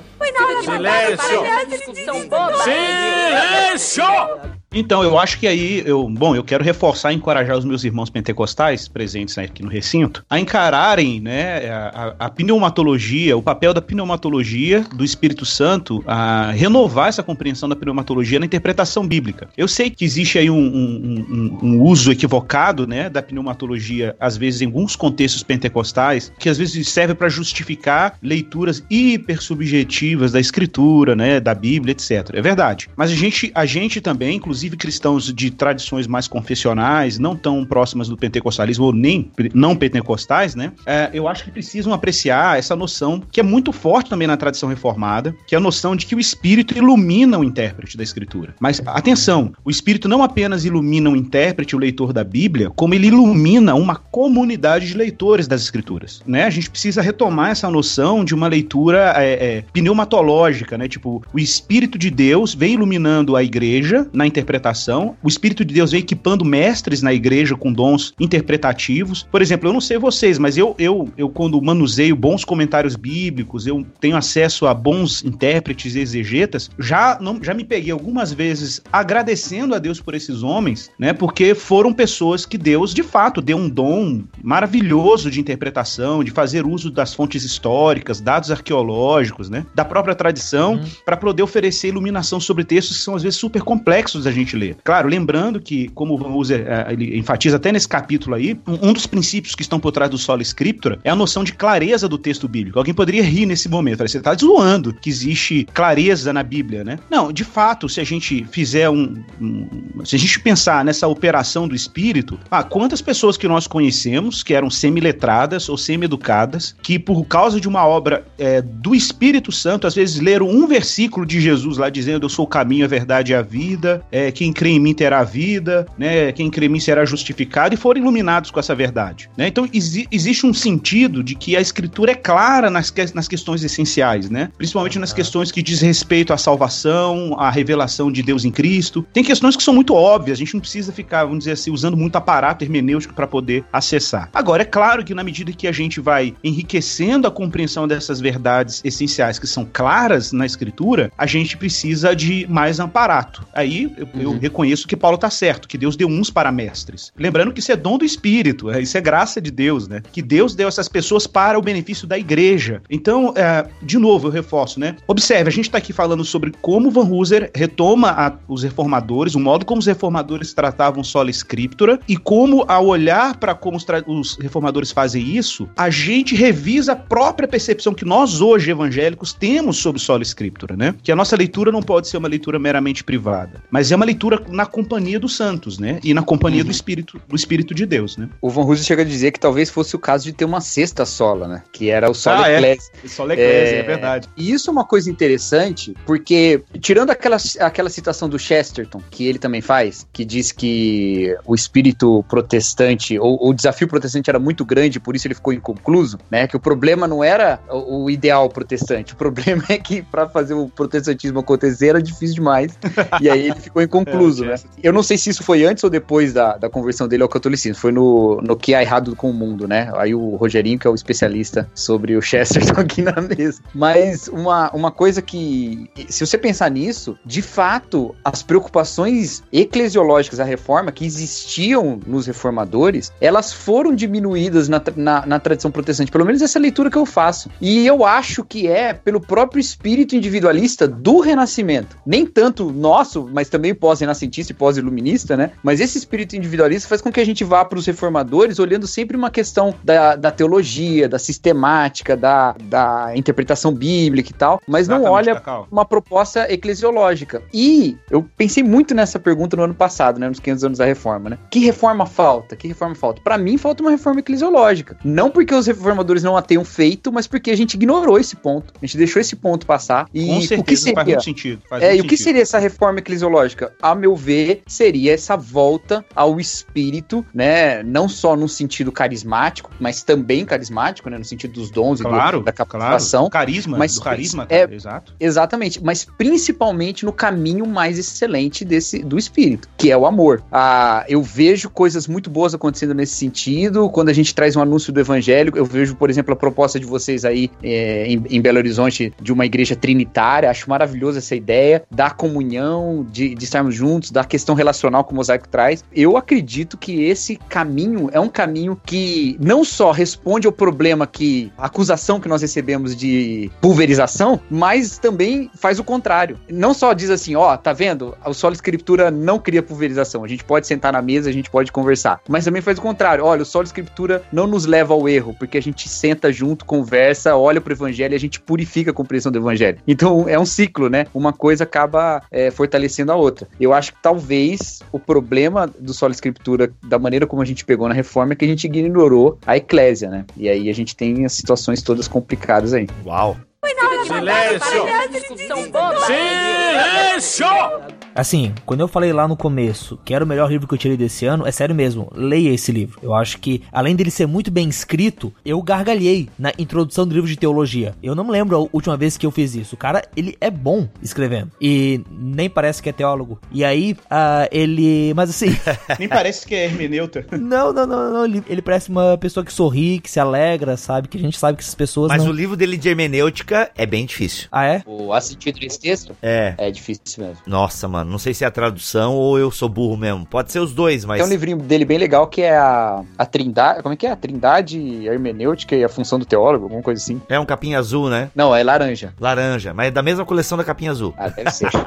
Speaker 7: Silêncio! Silêncio!
Speaker 6: Então, eu acho que aí, eu, bom, eu quero reforçar e encorajar os meus irmãos pentecostais presentes aqui no recinto a encararem, né, a, a, pneumatologia, o papel da pneumatologia do Espírito Santo a renovar essa compreensão da pneumatologia na interpretação bíblica. Eu sei que existe aí um, um, um, um uso equivocado, né, da pneumatologia, às vezes em alguns contextos pentecostais, que às vezes serve para justificar leituras hipersubjetivas da escritura, né, da Bíblia, etc. É verdade. Mas a gente, a gente também, inclusive inclusive cristãos de tradições mais confessionais, não tão próximas do pentecostalismo ou nem não pentecostais, né? É, eu acho que precisam apreciar essa noção que é muito forte também na tradição reformada, que é a noção de que o Espírito ilumina o intérprete da Escritura. Mas atenção, o Espírito não apenas ilumina o intérprete, o leitor da Bíblia, como ele ilumina uma comunidade de leitores das Escrituras, né? A gente precisa retomar essa noção de uma leitura é, é, pneumatológica, né? Tipo, o Espírito de Deus vem iluminando a igreja na interpretação interpretação. O Espírito de Deus vem equipando mestres na igreja com dons interpretativos. Por exemplo, eu não sei vocês, mas eu, eu, eu quando manuseio bons comentários bíblicos, eu tenho acesso a bons intérpretes e exegetas, já, não, já me peguei algumas vezes agradecendo a Deus por esses homens, né? Porque foram pessoas que Deus, de fato, deu um dom maravilhoso de interpretação, de fazer uso das fontes históricas, dados arqueológicos, né? Da própria tradição, uhum. para poder oferecer iluminação sobre textos que são às vezes super complexos da gente ler. Claro, lembrando que, como o Van uh, ele enfatiza até nesse capítulo aí, um, um, dos princípios que estão por trás do solo scriptura é a noção de clareza do texto bíblico. Alguém poderia rir nesse momento, você está zoando que existe clareza na Bíblia, né? Não, de fato, se a gente fizer um, um se a gente pensar nessa operação do espírito, ah, quantas pessoas que nós conhecemos que eram semi-letradas ou semi-educadas, que por causa de uma obra é, do Espírito Santo, às vezes leram um versículo de Jesus lá dizendo: Eu sou o caminho, a verdade e a vida, é, quem crê em mim terá vida, né, quem crê em mim será justificado, e foram iluminados com essa verdade. Né? Então, exi existe um sentido de que a Escritura é clara nas, que nas questões essenciais, né? principalmente nas questões que diz respeito à salvação, à revelação de Deus em Cristo. Tem questões que são muito óbvias, a gente não precisa ficar, vamos dizer assim, usando muito aparato hermenêutico para poder acessar. Agora, é claro que na medida que a gente vai enriquecendo a compreensão dessas verdades essenciais que são claras na Escritura, a gente precisa de mais amparato. Aí eu, reconheço que Paulo está certo, que Deus deu uns para mestres. Lembrando que isso é dom do Espírito, é, isso é graça de Deus, né? Que Deus deu essas pessoas para o benefício da igreja. Então, é, de novo, eu reforço, né? Observe, a gente está aqui falando sobre como Van Hooser retoma a, os reformadores, o modo como os reformadores tratavam sola scriptura e como, ao olhar para como os, os reformadores fazem isso, a gente revisa a própria percepção que nós hoje evangélicos temos sobre sola scriptura, né? Que a nossa leitura não pode ser uma leitura meramente privada, mas é uma leitura na companhia dos santos, né? E na companhia uhum. do Espírito, do Espírito de Deus, né?
Speaker 4: O Van Hooser chega a dizer que talvez fosse o caso de ter uma sexta sola, né? Que era o sola ah.
Speaker 6: É. Sola eclésia, é... é verdade.
Speaker 4: E isso é uma coisa interessante, porque tirando aquela, aquela citação do Chesterton, que ele também faz, que diz que o espírito protestante, ou o desafio protestante era muito grande, por isso ele ficou inconcluso, né? Que o problema não era o, o ideal protestante, o problema é que para fazer o protestantismo acontecer era difícil demais, e aí ele ficou inconcluso, é, né? Eu não sei se isso foi antes ou depois da, da conversão dele ao catolicismo, foi no, no que há errado com o mundo, né? Aí o Rogerinho, que é o especialista sobre o Chesterton aqui na mesa. Mas uma, uma coisa que, se você pensar nisso, de fato, as preocupações eclesiológicas da reforma que existiam nos reformadores, elas foram diminuídas na, na, na tradição protestante, pelo menos essa leitura que eu faço. E eu acho que é pelo próprio espírito individualista do Renascimento. Nem tanto nosso, mas também pós-renascentista e pós-iluminista, né? Mas esse espírito individualista faz com que a gente vá para os reformadores olhando sempre uma questão da, da teologia, da sistemática, da, da interpretação bíblica e tal, mas Exatamente, não olha uma proposta eclesiológica. E eu pensei muito nessa pergunta no ano passado, né? Nos 500 anos da reforma, né? Que reforma falta? Que reforma falta? Para mim, falta uma reforma eclesiológica. Não porque os reformadores não a tenham feito, mas porque a gente ignorou esse ponto. A gente deixou esse ponto passar. E
Speaker 6: Com certeza,
Speaker 4: o que seria?
Speaker 6: faz muito sentido.
Speaker 4: Faz é, muito e o que seria essa reforma eclesiológica? A meu ver, seria essa volta ao espírito, né? Não só no sentido carismático, mas também carismático, né? No sentido dos dons
Speaker 6: claro,
Speaker 4: e do, da capacitação.
Speaker 6: Claro. Carisma,
Speaker 4: mas,
Speaker 6: do carisma,
Speaker 4: é, exato. Exatamente, mas principalmente no caminho mais excelente desse do espírito, que é o amor. Ah, eu vejo coisas muito boas acontecendo nesse sentido. Quando a gente traz um anúncio do evangelho, eu vejo, por exemplo, a proposta de vocês aí é, em, em, Belo Horizonte de uma igreja trinitária. Acho maravilhosa essa ideia da comunhão, de, de estarmos juntos, da questão relacional que o mosaico traz. Eu acredito que esse caminho é um caminho que não só responde ao problema que a acusação que nós recebemos de pulverização, mas também faz o contrário. Não só diz assim, ó, oh, tá vendo? O solo escritura não cria pulverização. A gente pode sentar na mesa, a gente pode conversar. Mas também faz o contrário. Olha, o solo escritura não nos leva ao erro, porque a gente senta junto, conversa, olha pro evangelho e a gente purifica a compreensão do evangelho. Então é um ciclo, né? Uma coisa acaba é, fortalecendo a outra. Eu acho que talvez o problema do solo escritura, da maneira como a gente pegou na reforma, é que a gente ignorou a eclésia, né? E aí a gente tem as situações todas complicadas aí.
Speaker 3: Uau!
Speaker 7: Silêncio! Silêncio!
Speaker 5: Assim, quando eu falei lá no começo que era o melhor livro que eu tirei desse ano, é sério mesmo, leia esse livro. Eu acho que, além dele ser muito bem escrito, eu gargalhei na introdução do livro de teologia. Eu não me lembro a última vez que eu fiz isso. O cara, ele é bom escrevendo. E nem parece que é teólogo. E aí, ah, ele. Mas assim.
Speaker 6: Nem parece que é hermeneuta.
Speaker 5: não, não, não, não. Ele, ele parece uma pessoa que sorri, que se alegra, sabe? Que a gente sabe que essas pessoas.
Speaker 3: Mas
Speaker 5: não...
Speaker 3: o livro dele de hermenêutica é bem difícil.
Speaker 5: Ah, é?
Speaker 4: O Assistir esse texto
Speaker 3: É.
Speaker 4: é difícil mesmo.
Speaker 3: Nossa, mano, não sei se é a tradução ou eu sou burro mesmo. Pode ser os dois, mas.
Speaker 4: Tem um livrinho dele bem legal que é a, a Trindade. Como é que é? A Trindade, a hermenêutica e a função do teólogo, alguma coisa assim.
Speaker 3: É um capinha azul, né?
Speaker 4: Não, é laranja.
Speaker 3: Laranja, mas é da mesma coleção da capinha azul.
Speaker 4: Ah, deve ser.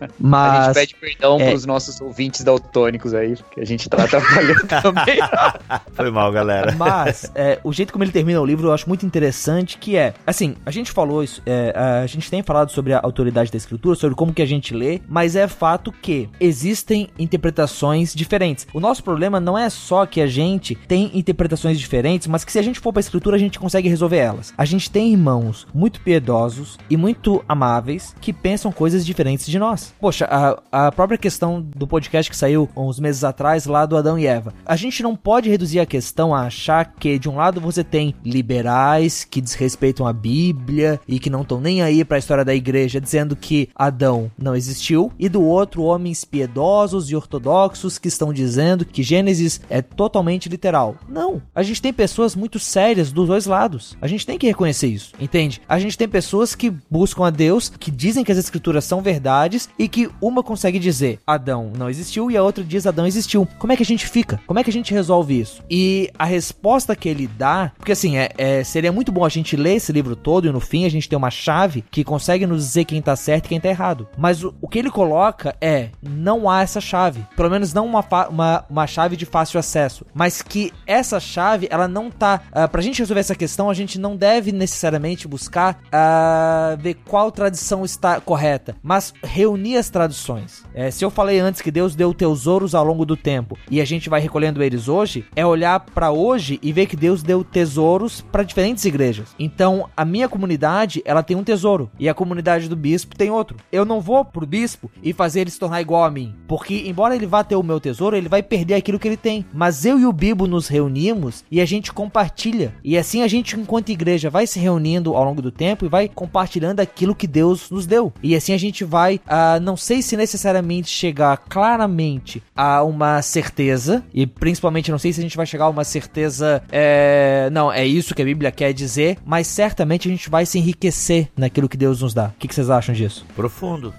Speaker 4: A
Speaker 5: Mas.
Speaker 4: gente pede perdão
Speaker 5: é.
Speaker 4: pros nossos ouvintes daltônicos aí, que a gente tá atrapalhando também.
Speaker 3: Foi mal, galera.
Speaker 5: Mas, é, o jeito como ele termina o livro eu acho muito interessante, que é, assim, a gente falou isso, é, a gente tem falado sobre a autoridade da escritura, sobre como que a gente lê, mas é fato que existem interpretações diferentes. O nosso problema não é só que a gente tem interpretações diferentes, mas que se a gente for pra escritura, a gente consegue resolver elas. A gente tem irmãos muito piedosos e muito amáveis que pensam coisas diferentes de nós. Poxa, a, a própria questão do podcast que saiu uns meses atrás lá do Adão e Eva. A gente não pode reduzir a questão a achar que de um lado você tem liberais que desrespeitam a Bíblia e que não estão nem aí pra história da igreja dizendo que Adão não existiu e do outro homens piedosos e ortodoxos que estão dizendo que Gênesis é totalmente literal. Não, a gente tem pessoas muito sérias dos dois lados. A gente tem que reconhecer isso, entende? A gente tem pessoas que buscam a Deus, que dizem que as escrituras são verdades e que uma consegue dizer Adão não existiu e a outra diz Adão existiu. Como é que a gente fica? Como é que a gente resolve isso? E a resposta que ele dá, porque assim, é, é- seria muito bom a gente ler esse livro todo e no fim a gente ter uma chave que consegue nos dizer quem tá certo e quem tá errado. Mas o, o que ele coloca é: não há essa chave. Pelo menos não uma, uma, uma chave de fácil acesso. Mas que essa chave, ela não tá. Uh, pra gente resolver essa questão, a gente não deve necessariamente buscar ah, ver qual tradição está correta, mas reunir as traduções. É, se eu falei antes que Deus deu tesouros ao longo do tempo e a gente vai recolhendo eles hoje, é olhar pra hoje e ver que Deus deu tesouros pra diferentes igrejas. Então, a minha comunidade, ela tem um tesouro e a comunidade do bispo tem outro. Eu não vou pro bispo fazer ele se tornar igual a mim, porque embora ele vá ter o meu tesouro, ele vai perder aquilo que ele tem. Mas eu e o Bibo nos reunimos e a gente compartilha. E assim a gente, enquanto igreja, vai se reunindo ao longo do tempo e vai compartilhando aquilo que Deus nos deu. E assim a gente vai, ah, não sei se necessariamente chegar claramente a uma certeza, e principalmente não sei se a gente vai chegar a uma certeza, é, não, é isso que a Bíblia quer dizer, mas certamente a gente vai se enriquecer naquilo que Deus nos dá. O que, que vocês acham disso?
Speaker 3: Profundo.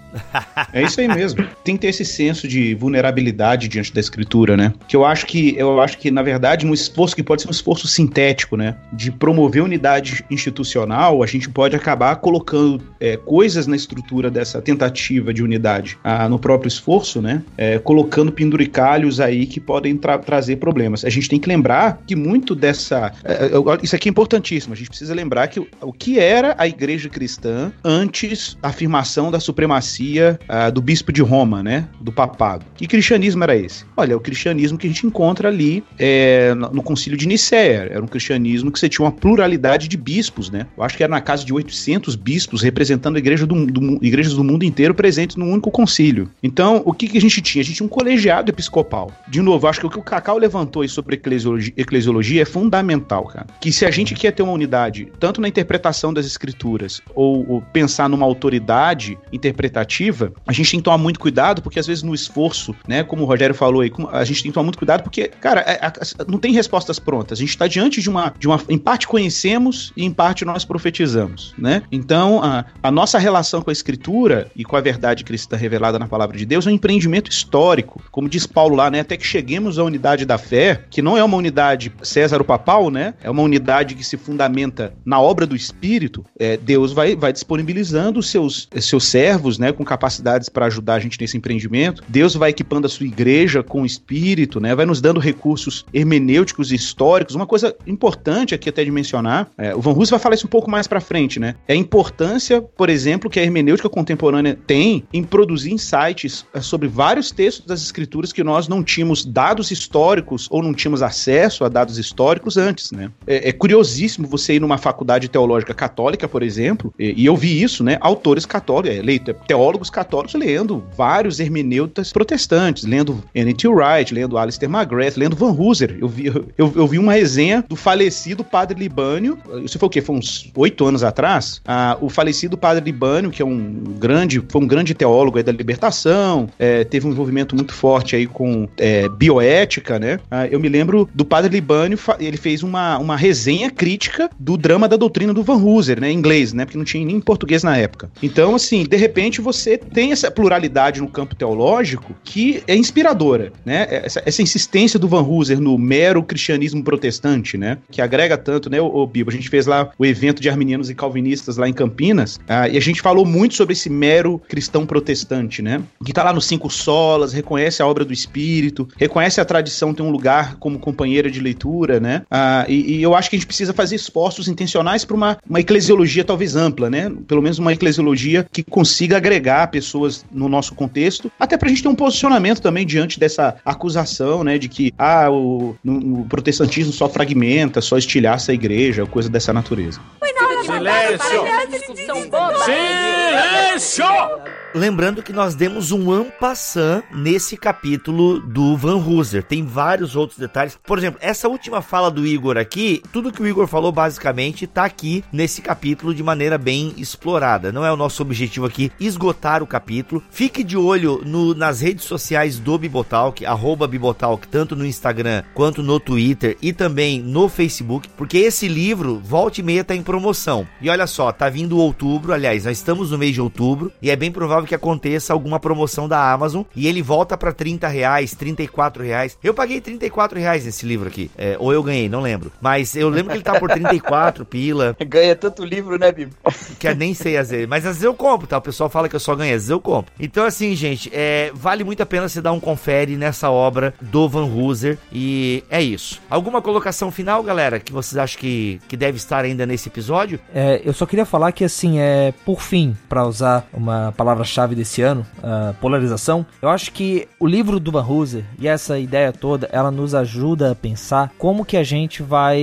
Speaker 6: É isso aí mesmo. Tem que ter esse senso de vulnerabilidade diante da escritura, né? Que eu acho que, eu acho que, na verdade, um esforço que pode ser um esforço sintético, né? De promover unidade institucional, a gente pode acabar colocando é, coisas na estrutura dessa tentativa de unidade ah, no próprio esforço, né? É, colocando penduricalhos aí que podem tra- trazer problemas. A gente tem que lembrar que muito dessa. é, eu- isso aqui é importantíssimo. A gente precisa lembrar que o, o que era a igreja cristã antes da afirmação da supremacia ah, do bispo de Roma, né? Do papado. Que cristianismo era esse? Olha, o cristianismo que a gente encontra ali é, no, concílio de Nicéia. Era um cristianismo que você tinha uma pluralidade de bispos, né? Eu acho que era na casa de 800 bispos representando a igreja do, do igrejas do mundo inteiro presentes num único concílio. Então, o que, que a gente tinha? A gente tinha um colegiado episcopal. De novo, acho que o que o Cacau levantou aí sobre eclesiologia, eclesiologia é fundamental, cara. Que se a gente quer ter uma unidade, tanto na interpretação das escrituras, ou, ou pensar numa autoridade interpretativa, a gente tem que tomar muito cuidado, porque às vezes no esforço, né, como o Rogério falou aí, a gente tem que tomar muito cuidado, porque, cara, é- não tem respostas prontas. A gente está diante de uma, de uma. Em parte conhecemos e em parte nós profetizamos, né? Então, a, a nossa relação com a escritura e com a verdade cristã revelada na palavra de Deus é um empreendimento histórico. Como diz Paulo lá, né? Até que cheguemos à unidade da fé, que não é uma unidade César o papal, né? É uma unidade que se fundamenta na obra do Espírito. É, Deus vai, vai disponibilizando os seus, seus servos, né? Com capacidades para ajudar a gente nesse empreendimento. Deus vai equipando a sua igreja com o Espírito, né? Vai nos dando recursos hermenêuticos e históricos. Uma coisa importante aqui até de mencionar, é, o Van Hus vai falar isso um pouco mais para frente, né? É a importância, por exemplo, que a hermenêutica contemporânea tem em produzir insights é, sobre vários textos das escrituras que nós não tínhamos dados históricos ou não tínhamos acesso a dados históricos antes, né? É, é curiosíssimo você ir numa faculdade teológica católica, por exemplo, e, e eu vi isso, né? Autores católicos, é, leito- teólogos católicos lendo lendo vários hermeneutas protestantes, lendo N.T. Wright, lendo Alistair McGrath, lendo Van Hooser. Eu vi, eu, eu vi uma resenha do falecido padre Libânio, isso foi o quê? Foi uns oito anos atrás. Ah, o falecido padre Libânio, que é um grande, foi um grande teólogo aí da libertação, é, teve um envolvimento muito forte aí com é, bioética, né? Ah, eu me lembro do padre Libânio, ele fez uma, uma resenha crítica do drama da doutrina do Van Hooser, né? Em inglês, né? Porque não tinha nem em português na época. Então, assim, de repente você tem essa pluralidade no campo teológico que é inspiradora, né? Essa, essa insistência do Van Hooser no mero cristianismo protestante, né? Que agrega tanto, né, o, o Bibo? A gente fez lá o evento de arminianos e calvinistas lá em Campinas, ah, e a gente falou muito sobre esse mero cristão protestante, né? Que tá lá nos cinco solas, reconhece a obra do Espírito, reconhece a tradição, tem um lugar como companheira de leitura, né? Ah, e, e, eu acho que a gente precisa fazer esforços intencionais para uma, uma eclesiologia talvez ampla, né? Pelo menos uma eclesiologia que consiga agregar pessoas no nosso contexto, até pra gente ter um posicionamento também diante dessa acusação, né, de que ah, o, o protestantismo só fragmenta, só estilhaça a igreja, coisa dessa natureza.
Speaker 7: Silêncio! Silêncio!
Speaker 3: Lembrando que nós demos um ampassant nesse capítulo do Van Hooser. Tem vários outros detalhes. Por exemplo, essa última fala do Igor aqui, tudo que o Igor falou basicamente tá aqui nesse capítulo de maneira bem explorada. Não é o nosso objetivo aqui esgotar o capítulo. Fique de olho no, nas redes sociais do Bibotalk, arroba Bibotalk, tanto no Instagram quanto no Twitter e também no Facebook, porque esse livro, volta e meia, tá em promoção. E olha só, tá vindo outubro, aliás, nós estamos no mês de outubro, e é bem provável que aconteça alguma promoção da Amazon e ele volta para 30 reais, 34 reais. Eu paguei 34 reais nesse livro aqui, é, ou eu ganhei, não lembro. Mas eu lembro que ele tá por 34 pila.
Speaker 4: Ganha tanto livro, né, Bibo?
Speaker 3: Que nem sei às vezes, mas às vezes eu compro, tá? O pessoal fala que eu só ganho, às vezes eu compro. Então, assim, gente, é, vale muito a pena você dar um confere nessa obra do Van Hooser e é isso. Alguma colocação final, galera, que vocês acham que, que deve estar ainda nesse episódio?
Speaker 5: É, eu só queria falar que, assim, é por fim, para usar uma palavra-chave desse ano, polarização, eu acho que o livro do Van Hooser e essa ideia toda, ela nos ajuda a pensar como que a gente vai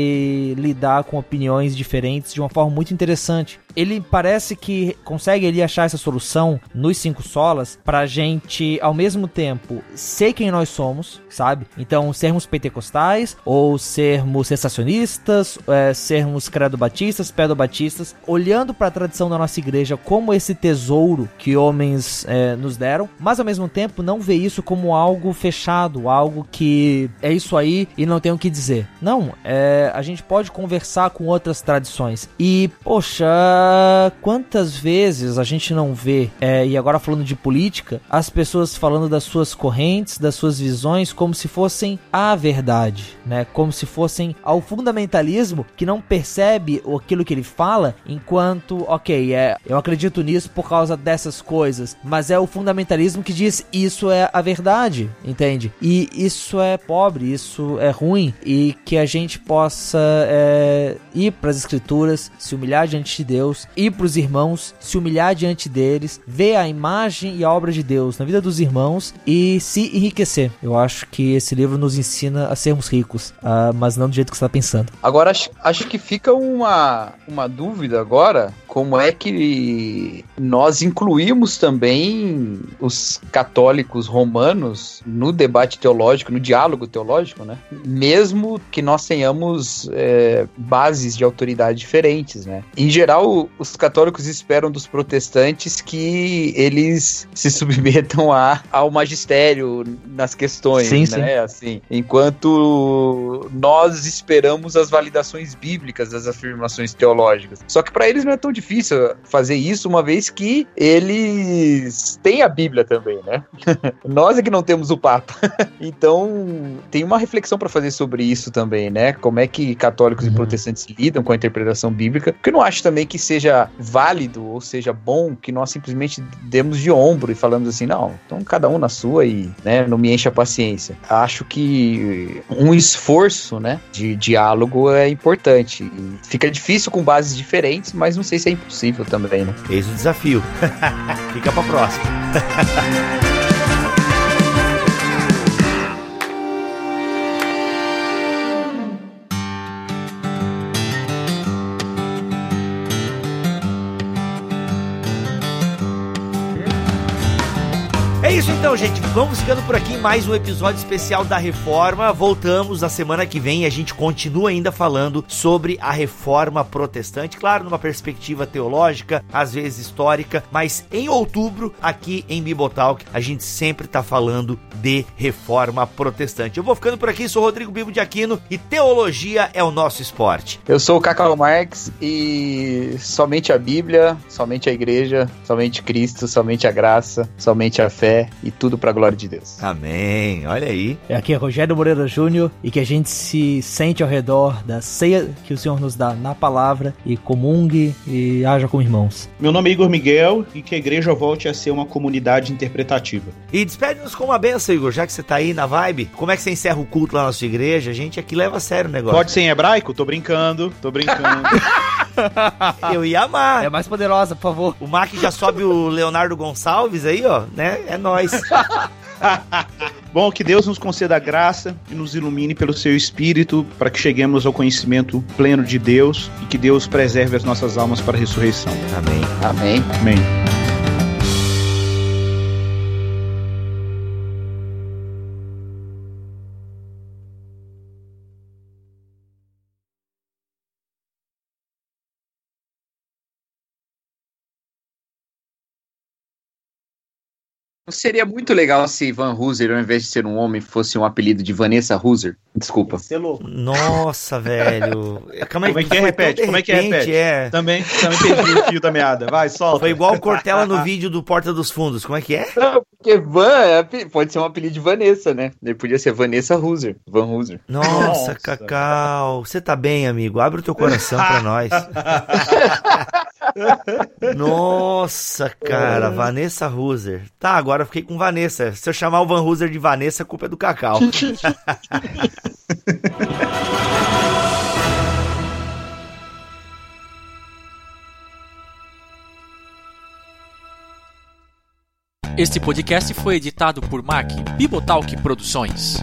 Speaker 5: lidar com opiniões diferentes de uma forma muito interessante ele parece que consegue ali achar essa solução nos cinco solas pra gente, ao mesmo tempo, ser quem nós somos, sabe? Então, sermos pentecostais ou sermos sensacionistas, é, sermos credo-batistas, pedo-batistas, olhando para a tradição da nossa igreja como esse tesouro que homens é, nos deram, mas ao mesmo tempo não ver isso como algo fechado, algo que é isso aí e não tem o que dizer. Não, é, a gente pode conversar com outras tradições. E, poxa, quantas vezes a gente não vê, é, e agora falando de política, as pessoas falando das suas correntes, das suas visões, como se fossem a verdade, né? Como se fossem ao fundamentalismo que não percebe aquilo que ele fala, enquanto, ok, é, eu acredito nisso por causa dessas coisas, mas é o fundamentalismo que diz isso é a verdade, entende? E isso é pobre, isso é ruim, e que a gente possa é, ir para as escrituras, se humilhar diante de Deus Deus, ir para os irmãos, se humilhar diante deles, ver a imagem e a obra de Deus na vida dos irmãos e se enriquecer. Eu acho que esse livro nos ensina a sermos ricos, uh, mas não do jeito que você está pensando.
Speaker 4: Agora, acho, acho que fica uma, uma dúvida agora, como é que nós incluímos também os católicos romanos no debate teológico, no diálogo teológico, né? Mesmo que nós tenhamos é, bases de autoridade diferentes, né? Em geral, os católicos esperam dos protestantes que eles se submetam a, ao magistério nas questões, sim, né? Sim. Assim, enquanto nós esperamos as validações bíblicas das afirmações teológicas. Só que para eles não é tão difícil fazer isso, uma vez que eles têm a Bíblia também, né? nós é que não temos o Papa. então, tem uma reflexão para fazer sobre isso também, né? Como é que católicos uhum. e protestantes lidam com a interpretação bíblica? Porque eu não acho também que seja seja válido ou seja bom que nós simplesmente demos de ombro e falamos assim, não, então cada um na sua e né, não me enche a paciência. Acho que um esforço né, de diálogo é importante. E fica difícil com bases diferentes, mas não sei se é impossível também. Né?
Speaker 3: Eis o desafio. fica pra próxima. então, gente. Vamos ficando por aqui mais um episódio especial da Reforma. Voltamos na semana que vem e a gente continua ainda falando sobre a Reforma Protestante, claro, numa perspectiva teológica, às vezes histórica, mas em outubro, aqui em Bibotalk, a gente sempre tá falando de Reforma Protestante. Eu vou ficando por aqui, sou Rodrigo Bibo de Aquino e teologia é o nosso esporte.
Speaker 4: Eu sou o Cacau Marx e somente a Bíblia, somente a igreja, somente Cristo, somente a graça, somente a fé e tudo pra glória de Deus.
Speaker 3: Amém. Olha aí.
Speaker 5: Aqui é Rogério Moreira Júnior e que a gente se sente ao redor da ceia que o Senhor nos dá na palavra e comungue e haja como irmãos.
Speaker 6: Meu nome é Igor Miguel e que a igreja volte a ser uma comunidade interpretativa.
Speaker 3: E despede-nos com uma benção, Igor, já que você tá aí na vibe. Como é que você encerra o culto lá na sua igreja? A gente aqui leva a sério o negócio.
Speaker 6: Pode ser em hebraico? Tô brincando, tô brincando.
Speaker 3: Eu ia amar.
Speaker 5: É mais poderosa, por favor.
Speaker 3: O Mac já sobe o Leonardo Gonçalves aí, ó, né? É nóis.
Speaker 6: Bom, que Deus nos conceda graça e nos ilumine pelo seu espírito para que cheguemos ao conhecimento pleno de Deus e que Deus preserve as nossas almas para a ressurreição.
Speaker 3: Amém.
Speaker 4: Amém.
Speaker 6: Amém.
Speaker 4: Seria muito legal se Van Hooser, ao invés de ser um homem, fosse um apelido de Vanessa Hooser. Desculpa.
Speaker 3: Nossa, velho. Calma aí,
Speaker 6: Como é que é? Repete, como é que é? Repete.
Speaker 3: é.
Speaker 6: Também, também perdi o fio da meada. Vai, solta.
Speaker 3: Foi igual o Cortella no vídeo do Porta dos Fundos. Como é que é?
Speaker 4: Não, porque Van é pode ser um apelido de Vanessa, né? Ele podia ser Vanessa Hooser. Van Hooser.
Speaker 3: Nossa,
Speaker 6: Nossa.
Speaker 3: Cacau. Você tá bem, amigo? Abre o teu coração pra nós. Nossa, cara. Vanessa Ruser. Tá, agora eu fiquei com Vanessa. Se eu chamar o Van Ruser de Vanessa, a culpa é do Cacau.
Speaker 8: Este podcast foi editado por Mac Bibotalk Produções.